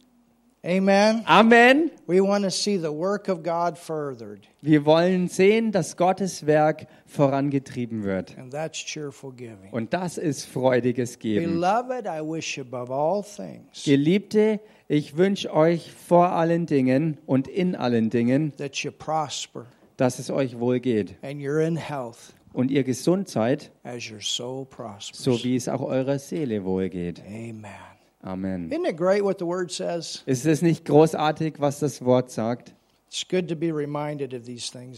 Amen. Amen. We want to see the work of God furthered, Wir wollen sehen, dass Gottes Werk vorangetrieben wird. and that's cheerful giving. Und das ist freudiges Geben. Beloved, I wish above all things Geliebte, ich wünsche euch vor allen Dingen und in allen Dingen, that you prosper dass es euch wohl geht and you're in health und ihr gesund seid, as your soul prospers. so wie es auch eurer Seele wohl geht. Amen. Amen. Isn't it great what the word says? Ist es nicht großartig, was das Wort sagt?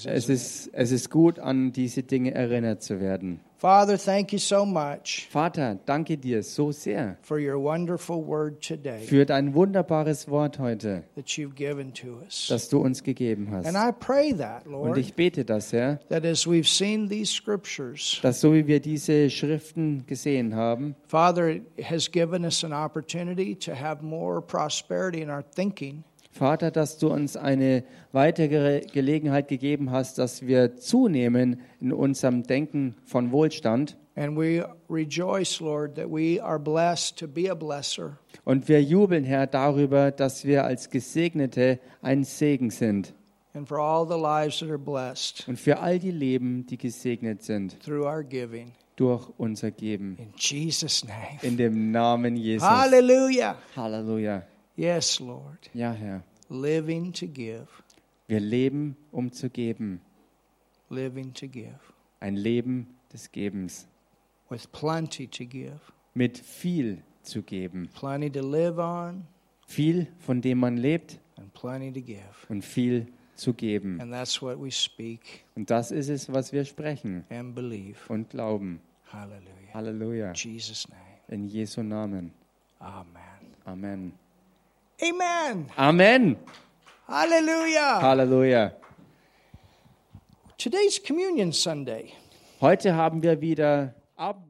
Es ist, es ist gut, an diese Dinge erinnert zu werden. Father, thank you so much Vater, danke dir so sehr for your wonderful word today für dein wunderbares Wort heute, that you've given to us. das du uns gegeben And hast. I pray that, Und Lord, ich bete das, Herr, that as we've seen these scriptures, dass so wie wir diese Schriften gesehen haben, Father, it has given us an opportunity to have more prosperity in our thinking. Vater, dass du uns eine weitere Gelegenheit gegeben hast, dass wir zunehmen in unserem Denken von Wohlstand. And we rejoice, Lord, that we are blessed to be a blesser. Und wir jubeln, Herr, darüber, dass wir als Gesegnete ein Segen sind. And for all the lives that are blessed Und für all die Leben, die gesegnet sind through our giving. durch unser Geben. In Jesus' name. In dem Namen Jesus. Hallelujah. Halleluja. Yes, Lord. Ja, Herr. Living to give. Wir leben, um zu geben. Living to give. Ein Leben des Gebens. With plenty to give. Mit viel zu geben. Plenty to live on Viel, von dem man lebt and plenty to give. und viel zu geben. And that's what we speak Und das ist es, was wir sprechen and believe. und glauben. Hallelujah. Halleluja. In Jesus' name. In Jesu Namen. Amen. Amen. Amen. Amen. Hallelujah. Halleluja. Today's Communion Sunday. Heute haben wir wieder Abendmahl.